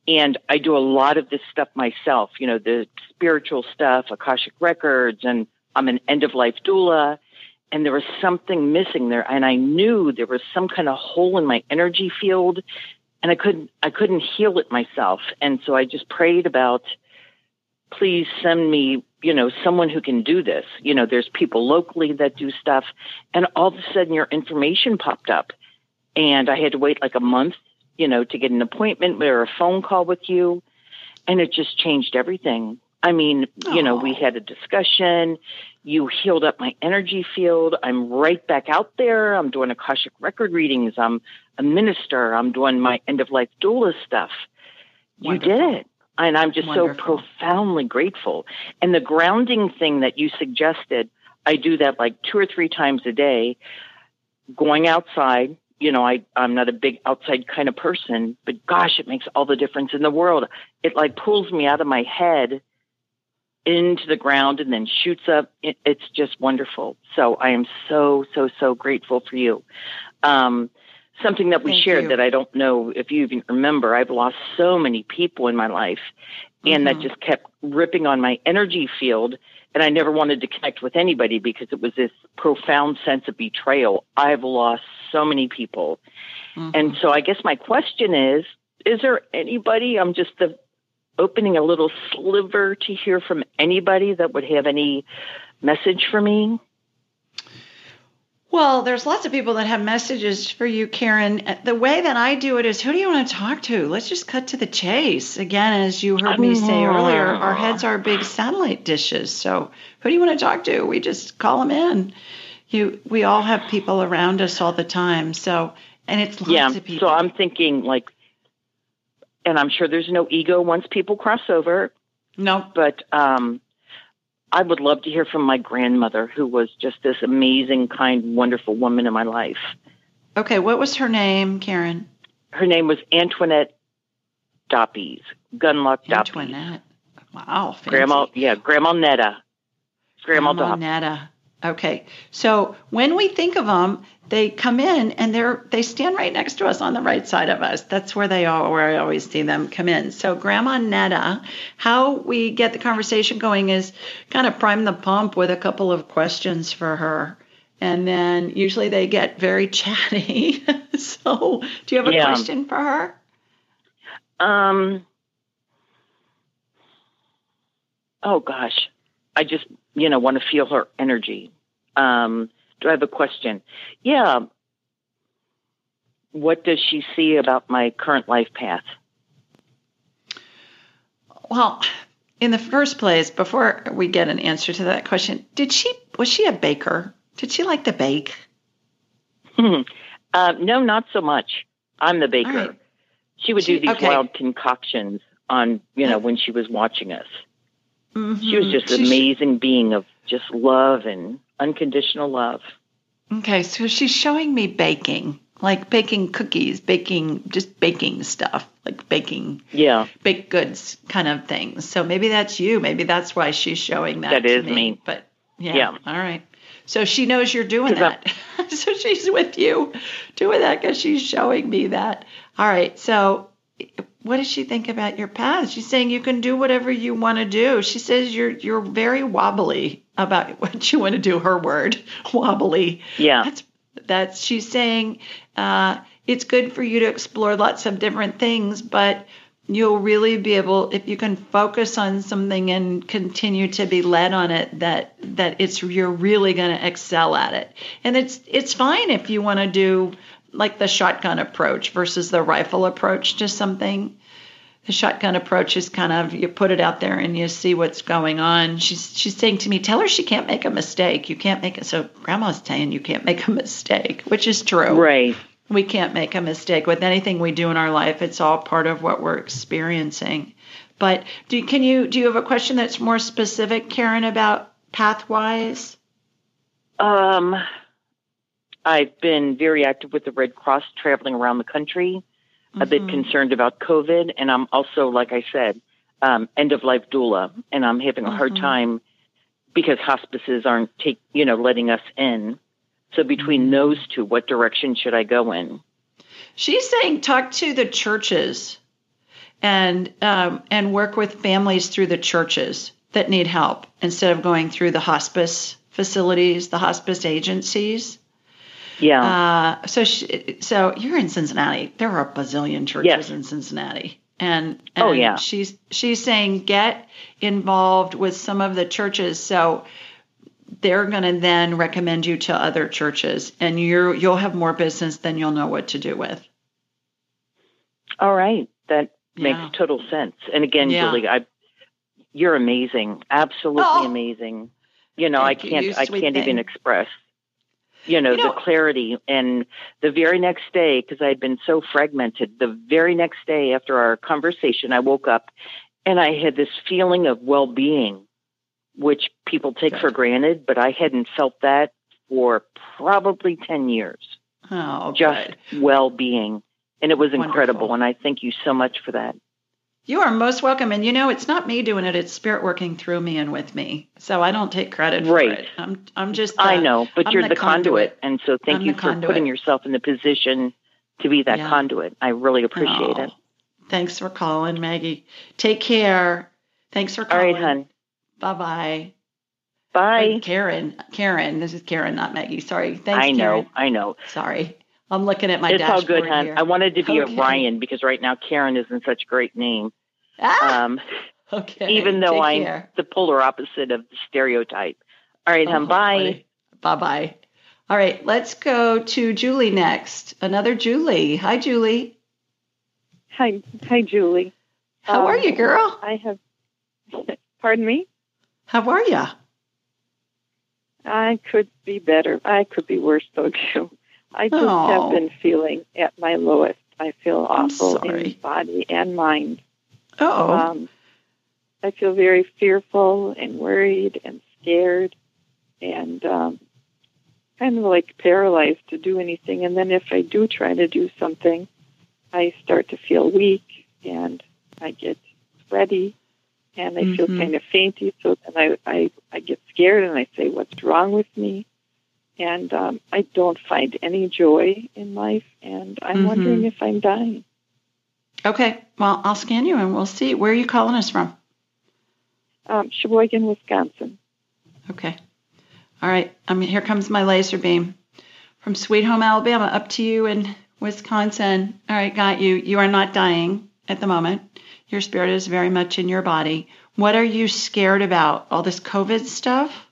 And I do a lot of this stuff myself, you know, the spiritual stuff, Akashic Records, and I'm an end of life doula. And there was something missing there. And I knew there was some kind of hole in my energy field and I couldn't, I couldn't heal it myself. And so I just prayed about, please send me you know, someone who can do this. You know, there's people locally that do stuff. And all of a sudden your information popped up. And I had to wait like a month, you know, to get an appointment or a phone call with you. And it just changed everything. I mean, Aww. you know, we had a discussion. You healed up my energy field. I'm right back out there. I'm doing Akashic record readings. I'm a minister. I'm doing my end of life doula stuff. Wonderful. You did it. And I'm just Wonderful. so profoundly grateful. And the grounding thing that you suggested, I do that like two or three times a day, going outside. You know, I, I'm not a big outside kind of person, but gosh, it makes all the difference in the world. It like pulls me out of my head into the ground and then shoots up. It, it's just wonderful. So I am so, so, so grateful for you. Um, something that we Thank shared you. that I don't know if you even remember. I've lost so many people in my life, and mm-hmm. that just kept ripping on my energy field. And I never wanted to connect with anybody because it was this profound sense of betrayal. I've lost so many people. Mm-hmm. And so I guess my question is is there anybody? I'm just the, opening a little sliver to hear from anybody that would have any message for me. Well, there's lots of people that have messages for you, Karen. The way that I do it is who do you want to talk to? Let's just cut to the chase. Again, as you heard me say earlier, our heads are big satellite dishes. So who do you want to talk to? We just call them in. You, we all have people around us all the time. So, and it's lots yeah, of people. So I'm thinking like, and I'm sure there's no ego once people cross over. No, but um, I would love to hear from my grandmother, who was just this amazing, kind, wonderful woman in my life. Okay, what was her name, Karen? Her name was Antoinette Doppies, Gunlock Doppies. Antoinette. Wow, fancy. Grandma, yeah, Grandma Netta. Grandma, Grandma Netta. Okay, so when we think of them, they come in and they're they stand right next to us on the right side of us. That's where they are, where I always see them come in. So Grandma Netta, how we get the conversation going is kind of prime the pump with a couple of questions for her. And then usually they get very chatty. so do you have a yeah. question for her? Um. Oh gosh, I just you know want to feel her energy. Um, do I have a question? Yeah. What does she see about my current life path? Well, in the first place, before we get an answer to that question, did she was she a baker? Did she like to bake? uh, no, not so much. I'm the baker. Right. She would she, do these okay. wild concoctions on, you know, when she was watching us. Mm-hmm. She was just an amazing being of just love and unconditional love. Okay, so she's showing me baking, like baking cookies, baking just baking stuff, like baking yeah baked goods kind of things. So maybe that's you. Maybe that's why she's showing that. That is me. me. But yeah, yeah, all right. So she knows you're doing that. so she's with you doing that because she's showing me that. All right. So what does she think about your path? She's saying you can do whatever you want to do. She says you're you're very wobbly about what you want to do. Her word, wobbly. Yeah. That's that's she's saying uh, it's good for you to explore lots of different things, but you'll really be able if you can focus on something and continue to be led on it that that it's you're really going to excel at it and it's it's fine if you want to do like the shotgun approach versus the rifle approach to something the shotgun approach is kind of you put it out there and you see what's going on she's she's saying to me tell her she can't make a mistake you can't make it so grandma's saying you can't make a mistake which is true right we can't make a mistake with anything we do in our life. It's all part of what we're experiencing. But do can you do you have a question that's more specific, Karen, about pathwise? Um, I've been very active with the Red Cross, traveling around the country. Mm-hmm. A bit mm-hmm. concerned about COVID, and I'm also, like I said, um, end of life doula, and I'm having a mm-hmm. hard time because hospices aren't take you know letting us in. So between mm-hmm. those two, what direction should I go in? She's saying talk to the churches and um, and work with families through the churches that need help instead of going through the hospice facilities, the hospice agencies. Yeah. Uh, so she, so you're in Cincinnati. There are a bazillion churches yes. in Cincinnati. And, and oh yeah, she's she's saying get involved with some of the churches. So they're going to then recommend you to other churches and you're you'll have more business than you'll know what to do with all right that yeah. makes total sense and again yeah. julie i you're amazing absolutely oh, amazing you know i can't you, i can't thing. even express you know, you know, the clarity and the very next day because i had been so fragmented the very next day after our conversation i woke up and i had this feeling of well-being which people take Good. for granted, but I hadn't felt that for probably 10 years. Oh, just well being. And it was Wonderful. incredible. And I thank you so much for that. You are most welcome. And you know, it's not me doing it, it's spirit working through me and with me. So I don't take credit for right. it. I'm, I'm just. The, I uh, know, but I'm you're the, the conduit. conduit. And so thank I'm you for conduit. putting yourself in the position to be that yeah. conduit. I really appreciate oh, it. Thanks for calling, Maggie. Take care. Thanks for calling. All right, hon. Bye-bye. Bye. Karen. Karen. This is Karen, not Maggie. Sorry. Thanks, I know. Karen. I know. Sorry. I'm looking at my it's dashboard all good, hon. Here. I wanted to be okay. a Ryan because right now Karen isn't such a great name. Ah, um, okay. Even though Take I'm care. the polar opposite of the stereotype. All right, oh, hon. Bye. Bye bye. All right, let's go to Julie next. Another Julie. Hi, Julie. Hi, hi, Julie. How um, are you, girl? I have. Pardon me. How are you? I could be better. I could be worse though too. I just oh. have been feeling at my lowest. I feel awful in body and mind. Oh. Um, I feel very fearful and worried and scared and um, kind of like paralyzed to do anything. And then if I do try to do something, I start to feel weak and I get sweaty and I mm-hmm. feel kind of fainty. So then I, I, I get scared and I say, What's wrong with me? And um, I don't find any joy in life, and I'm mm-hmm. wondering if I'm dying. Okay, well, I'll scan you and we'll see. Where are you calling us from? Um, Sheboygan, Wisconsin. Okay. All right. Um, here comes my laser beam from Sweet Home, Alabama, up to you in Wisconsin. All right, got you. You are not dying. at the moment. Your spirit is very much in your body. What are you scared about? All this COVID stuff?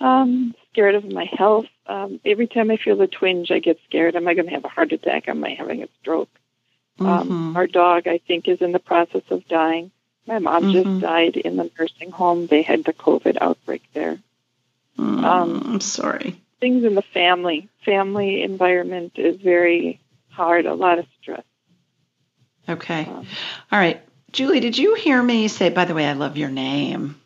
Um, scared of my health. Um, every time I feel a twinge, I get scared. Am I going to have a heart attack? Am I having a stroke? Um, mm-hmm. Um, our dog, I think, is in the process of dying. My mom mm-hmm. just died in the nursing home. They had the COVID outbreak there. Mm, um, I'm sorry. Things in the family, family environment is very hard. A lot of stress. Okay. Um, All right. Julie, did you hear me say, by the way, I love your name.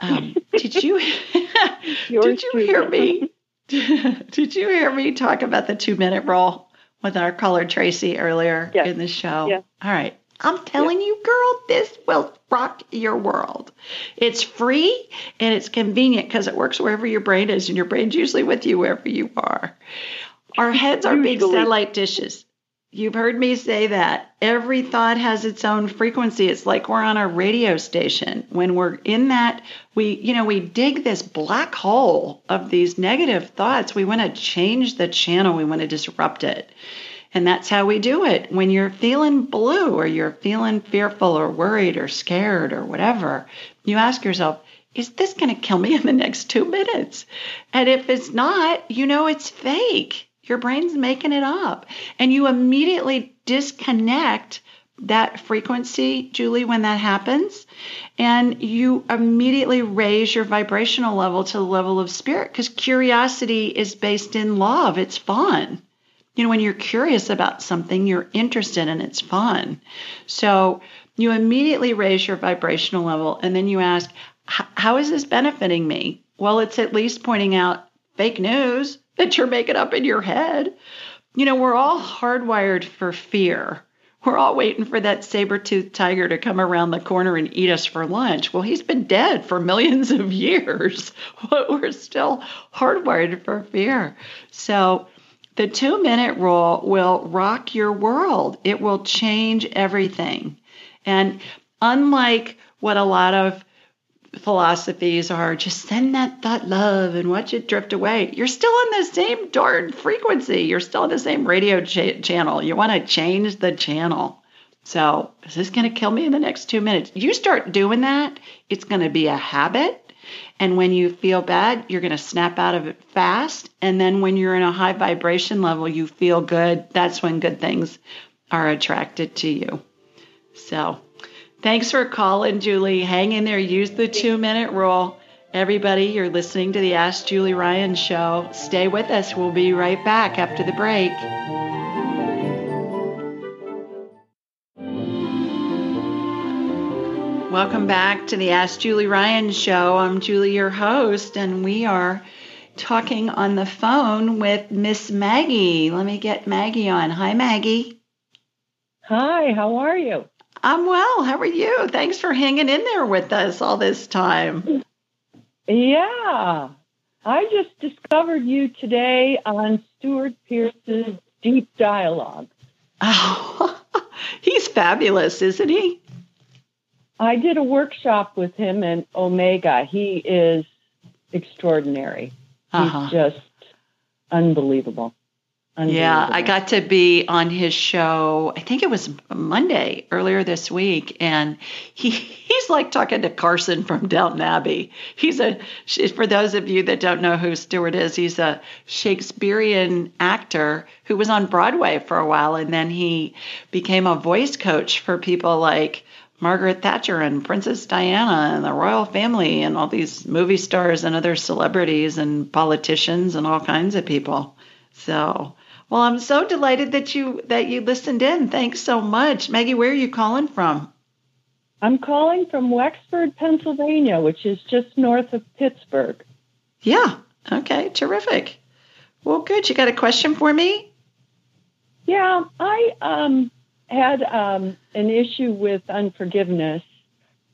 Um, did you did you hear me? did you hear me talk about the two minute rule with our caller Tracy earlier yes. in the show? Yes. All right. I'm telling you, girl, this will rock your world. It's free and it's convenient because it works wherever your brain is, and your brain's usually with you wherever you are. Our heads are big satellite dishes. You've heard me say that. Every thought has its own frequency. It's like we're on a radio station. When we're in that, we, you know, we dig this black hole of these negative thoughts. We want to change the channel, we want to disrupt it. And that's how we do it. When you're feeling blue or you're feeling fearful or worried or scared or whatever, you ask yourself, is this going to kill me in the next two minutes? And if it's not, you know it's fake your brain's making it up. And you immediately disconnect that frequency, Julie, when that happens. And you immediately raise your vibrational level to the level of spirit because curiosity is based in love. It's fun. You know, when you're curious about something, you're interested and it's fun. So you immediately raise your vibrational level and then you ask, how is this benefiting me? Well, it's at least pointing out fake news that you're making up in your head. You know, we're all hardwired for fear. We're all waiting for that saber-toothed tiger to come around the corner and eat us for lunch. Well, he's been dead for millions of years, but we're still hardwired for fear. So, the two minute rule will rock your world. It will change everything. And unlike what a lot of philosophies are just send that thought love and watch it drift away. You're still on the same darn frequency. You're still on the same radio ch- channel. You want to change the channel. So, is this going to kill me in the next two minutes? You start doing that, it's going to be a habit. And when you feel bad, you're going to snap out of it fast. And then when you're in a high vibration level, you feel good. That's when good things are attracted to you. So, Thanks for calling, Julie. Hang in there. Use the two minute rule. Everybody, you're listening to the Ask Julie Ryan show. Stay with us. We'll be right back after the break. Welcome back to the Ask Julie Ryan show. I'm Julie, your host, and we are talking on the phone with Miss Maggie. Let me get Maggie on. Hi, Maggie. Hi, how are you? I'm well. How are you? Thanks for hanging in there with us all this time. Yeah. I just discovered you today on Stewart Pearce's Deep Dialogue. Oh, he's fabulous, isn't he? I did a workshop with him in Omega. He is extraordinary. Uh-huh. He's just unbelievable. Yeah, I got to be on his show. I think it was Monday earlier this week, and he he's like talking to Carson from Downton Abbey. He's a for those of you that don't know who Stewart is, he's a Shakespearean actor who was on Broadway for a while, and then he became a voice coach for people like Margaret Thatcher and Princess Diana and the royal family and all these movie stars and other celebrities and politicians and all kinds of people. So well, I'm so delighted that you that you listened in. Thanks so much, Maggie. Where are you calling from? I'm calling from Wexford, Pennsylvania, which is just north of Pittsburgh. Yeah. Okay. Terrific. Well, good. You got a question for me? Yeah, I um, had um, an issue with unforgiveness.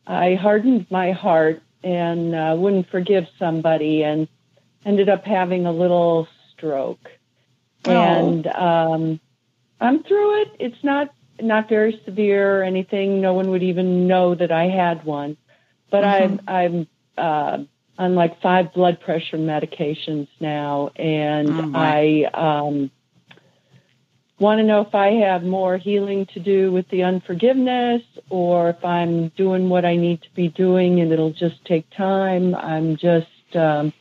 I hardened my heart and uh, wouldn't forgive somebody, and ended up having a little stroke. Oh. And um, I'm through it. It's not not very severe or anything. No one would even know that I had one. But mm-hmm. I'm I'm uh, on like five blood pressure medications now, and oh I um, want to know if I have more healing to do with the unforgiveness or if I'm doing what I need to be doing and it'll just take time. I'm just um,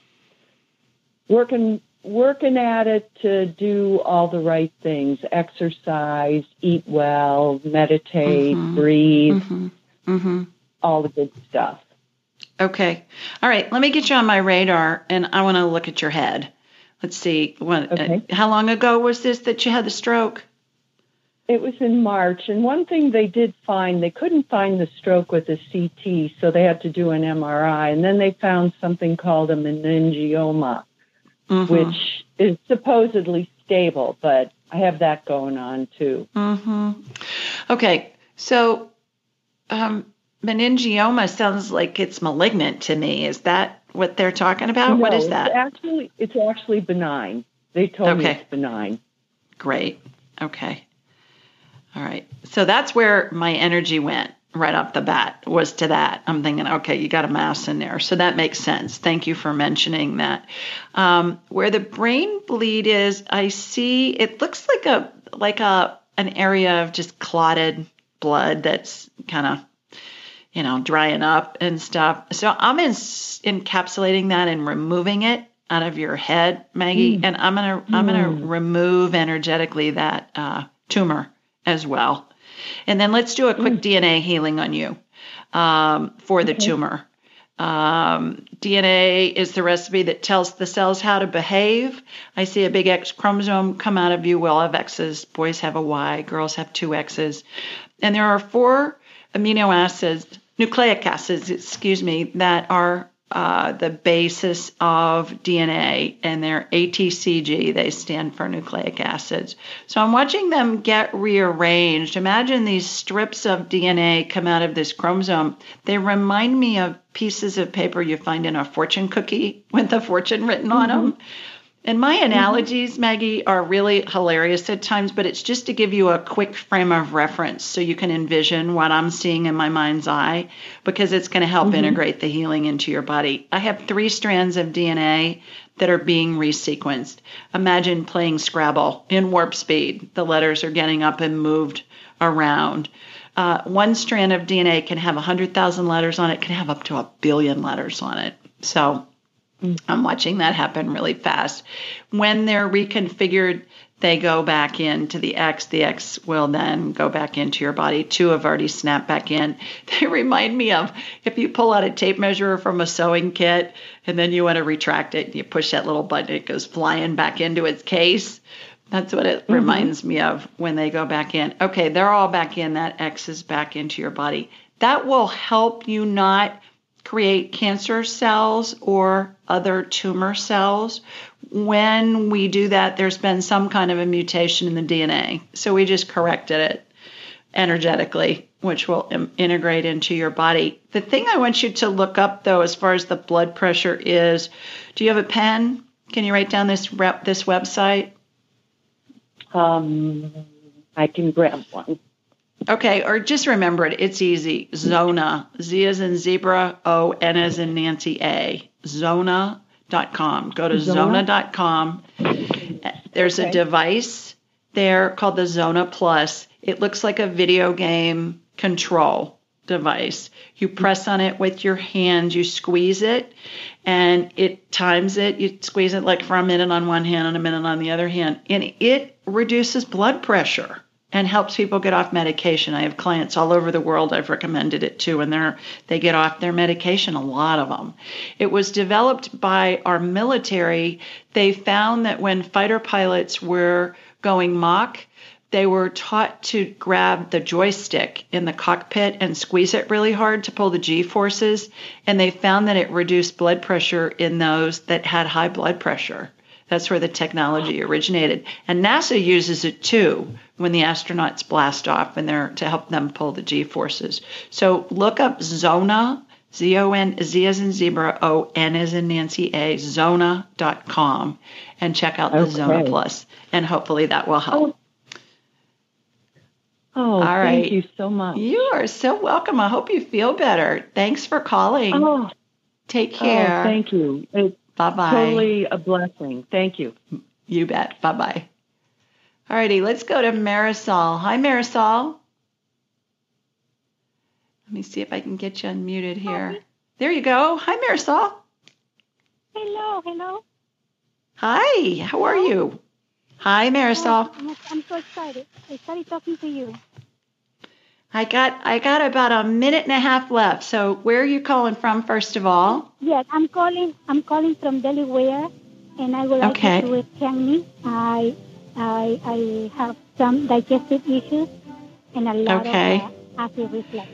working working at it to do all the right things exercise eat well meditate mm-hmm. breathe mm-hmm. Mm-hmm. all the good stuff okay all right let me get you on my radar and i want to look at your head let's see when, uh, okay. uh, how long ago was this that you had the stroke it was in march and one thing they did find they couldn't find the stroke with a ct so they had to do an mri and then they found something called a meningioma mm-hmm. which is supposedly stable, but I have that going on too. Mm-hmm. Okay, so um, meningioma sounds like it's malignant to me. Is that what they're talking about? No, what is that? It's actually, it's actually benign. They told okay. me it's benign. Great. Okay. All right. So that's where my energy went right off the bat was to that. I'm thinking, okay, you got a mass in there. So that makes sense. Thank you for mentioning that. Um, where the brain bleed is, I see it looks like a like a an area of just clotted blood that's kind of you know drying up and stuff. So I'm in, encapsulating that and removing it out of your head, Maggie, mm. and I'm gonna mm. I'm gonna mm. remove energetically that uh, tumor as well. And then let's do a quick mm. DNA healing on you um, for the okay. tumor. Um, DNA is the recipe that tells the cells how to behave. I see a big X chromosome come out of you. We all have X's. Boys have a Y. Girls have two X's. And there are four amino acids, nucleic acids, excuse me, that are uh, the basis of DNA, and they're ATCG. They stand for nucleic acids. So I'm watching them get rearranged. Imagine these strips of DNA come out of this chromosome. They remind me of pieces of paper you find in a fortune cookie with the fortune written on mm-hmm. them. And my mm-hmm. analogies, Maggie, are really hilarious at times, but it's just to give you a quick frame of reference so you can envision what I'm seeing in my mind's eye because it's going to help mm-hmm. integrate the healing into your body. I have three strands of DNA that are being resequenced. Imagine playing Scrabble in warp speed. The letters are getting up and moved around. Uh, one strand of DNA can have 100,000 letters on it, can have up to a billion letters on it. So I'm watching that happen really fast. When they're reconfigured, they go back into the X. The X will then go back into your body. Two have already snapped back in. They remind me of if you pull out a tape measure from a sewing kit and then you want to retract it, you push that little button, it goes flying back into its case. That's what it mm-hmm. reminds me of when they go back in. Okay, they're all back in. That X is back into your body. That will help you not create cancer cells or other tumor cells. When we do that, there's been some kind of a mutation in the DNA. So we just corrected it energetically, which will Im- integrate into your body. The thing I want you to look up, though, as far as the blood pressure is, do you have a pen? Can you write down this rep, this website? Um, I can grab one. Okay, or just remember it. It's easy. Zona. Z as in zebra, O, N as in Nancy, A. Zona.com. Go to Zona? zona.com. There's okay. a device there called the Zona Plus. It looks like a video game control device. You press on it with your hand, you squeeze it, and it times it. You squeeze it like for a minute on one hand and a minute on the other hand, and it reduces blood pressure and helps people get off medication. I have clients all over the world I've recommended it to, and they're they get off their medication. A lot of them. It was developed by our military. They found that when fighter pilots were going Mach, they were taught to grab the joystick in the cockpit and squeeze it really hard to pull the G forces, and they found that it reduced blood pressure in those that had high blood pressure. That's where the technology originated. And NASA uses it too when the astronauts blast off and they're to help them pull the G forces. So look up Zona, Z O N Z as in zebra, O N as in Nancy A, Zona.com and check out the okay. Zona Plus. And hopefully that will help. Oh, oh All right. thank you so much. You are so welcome. I hope you feel better. Thanks for calling. Oh, Take oh, care. Oh, thank you. Bye bye. Totally a blessing. Thank you. You bet. Bye bye. Alrighty, let's go to Marisol. Hi, Marisol. Let me see if I can get you unmuted here. Hi. There you go. Hi, Marisol. Hello, hello. Hi, how are you? Hi, Marisol. Oh, I'm, so excited. I started talking to you. I got I got about a minute and a half left. So where are you calling from first of all? Yes, I'm calling I'm calling from Delaware and I would like okay. to tell me I I I have some digestive issues and a lot okay. of uh, acid reflux.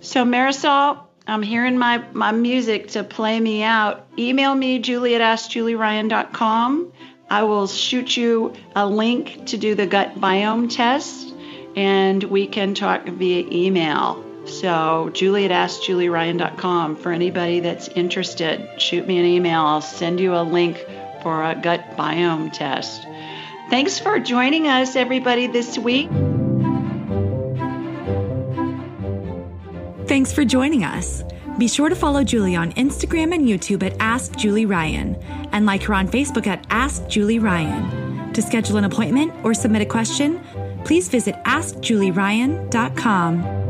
So Marisol, I'm hearing my, my music to play me out. Email me, julie at askjulieryan.com. I will shoot you a link to do the gut biome test and we can talk via email. So, julie at askjulieryan.com. For anybody that's interested, shoot me an email. I'll send you a link for a gut biome test. Thanks for joining us, everybody, this week. Thanks for joining us. Be sure to follow Julie on Instagram and YouTube at Ask Julie Ryan and like her on Facebook at Ask Julie Ryan. To schedule an appointment or submit a question, please visit AskJulieRyan.com.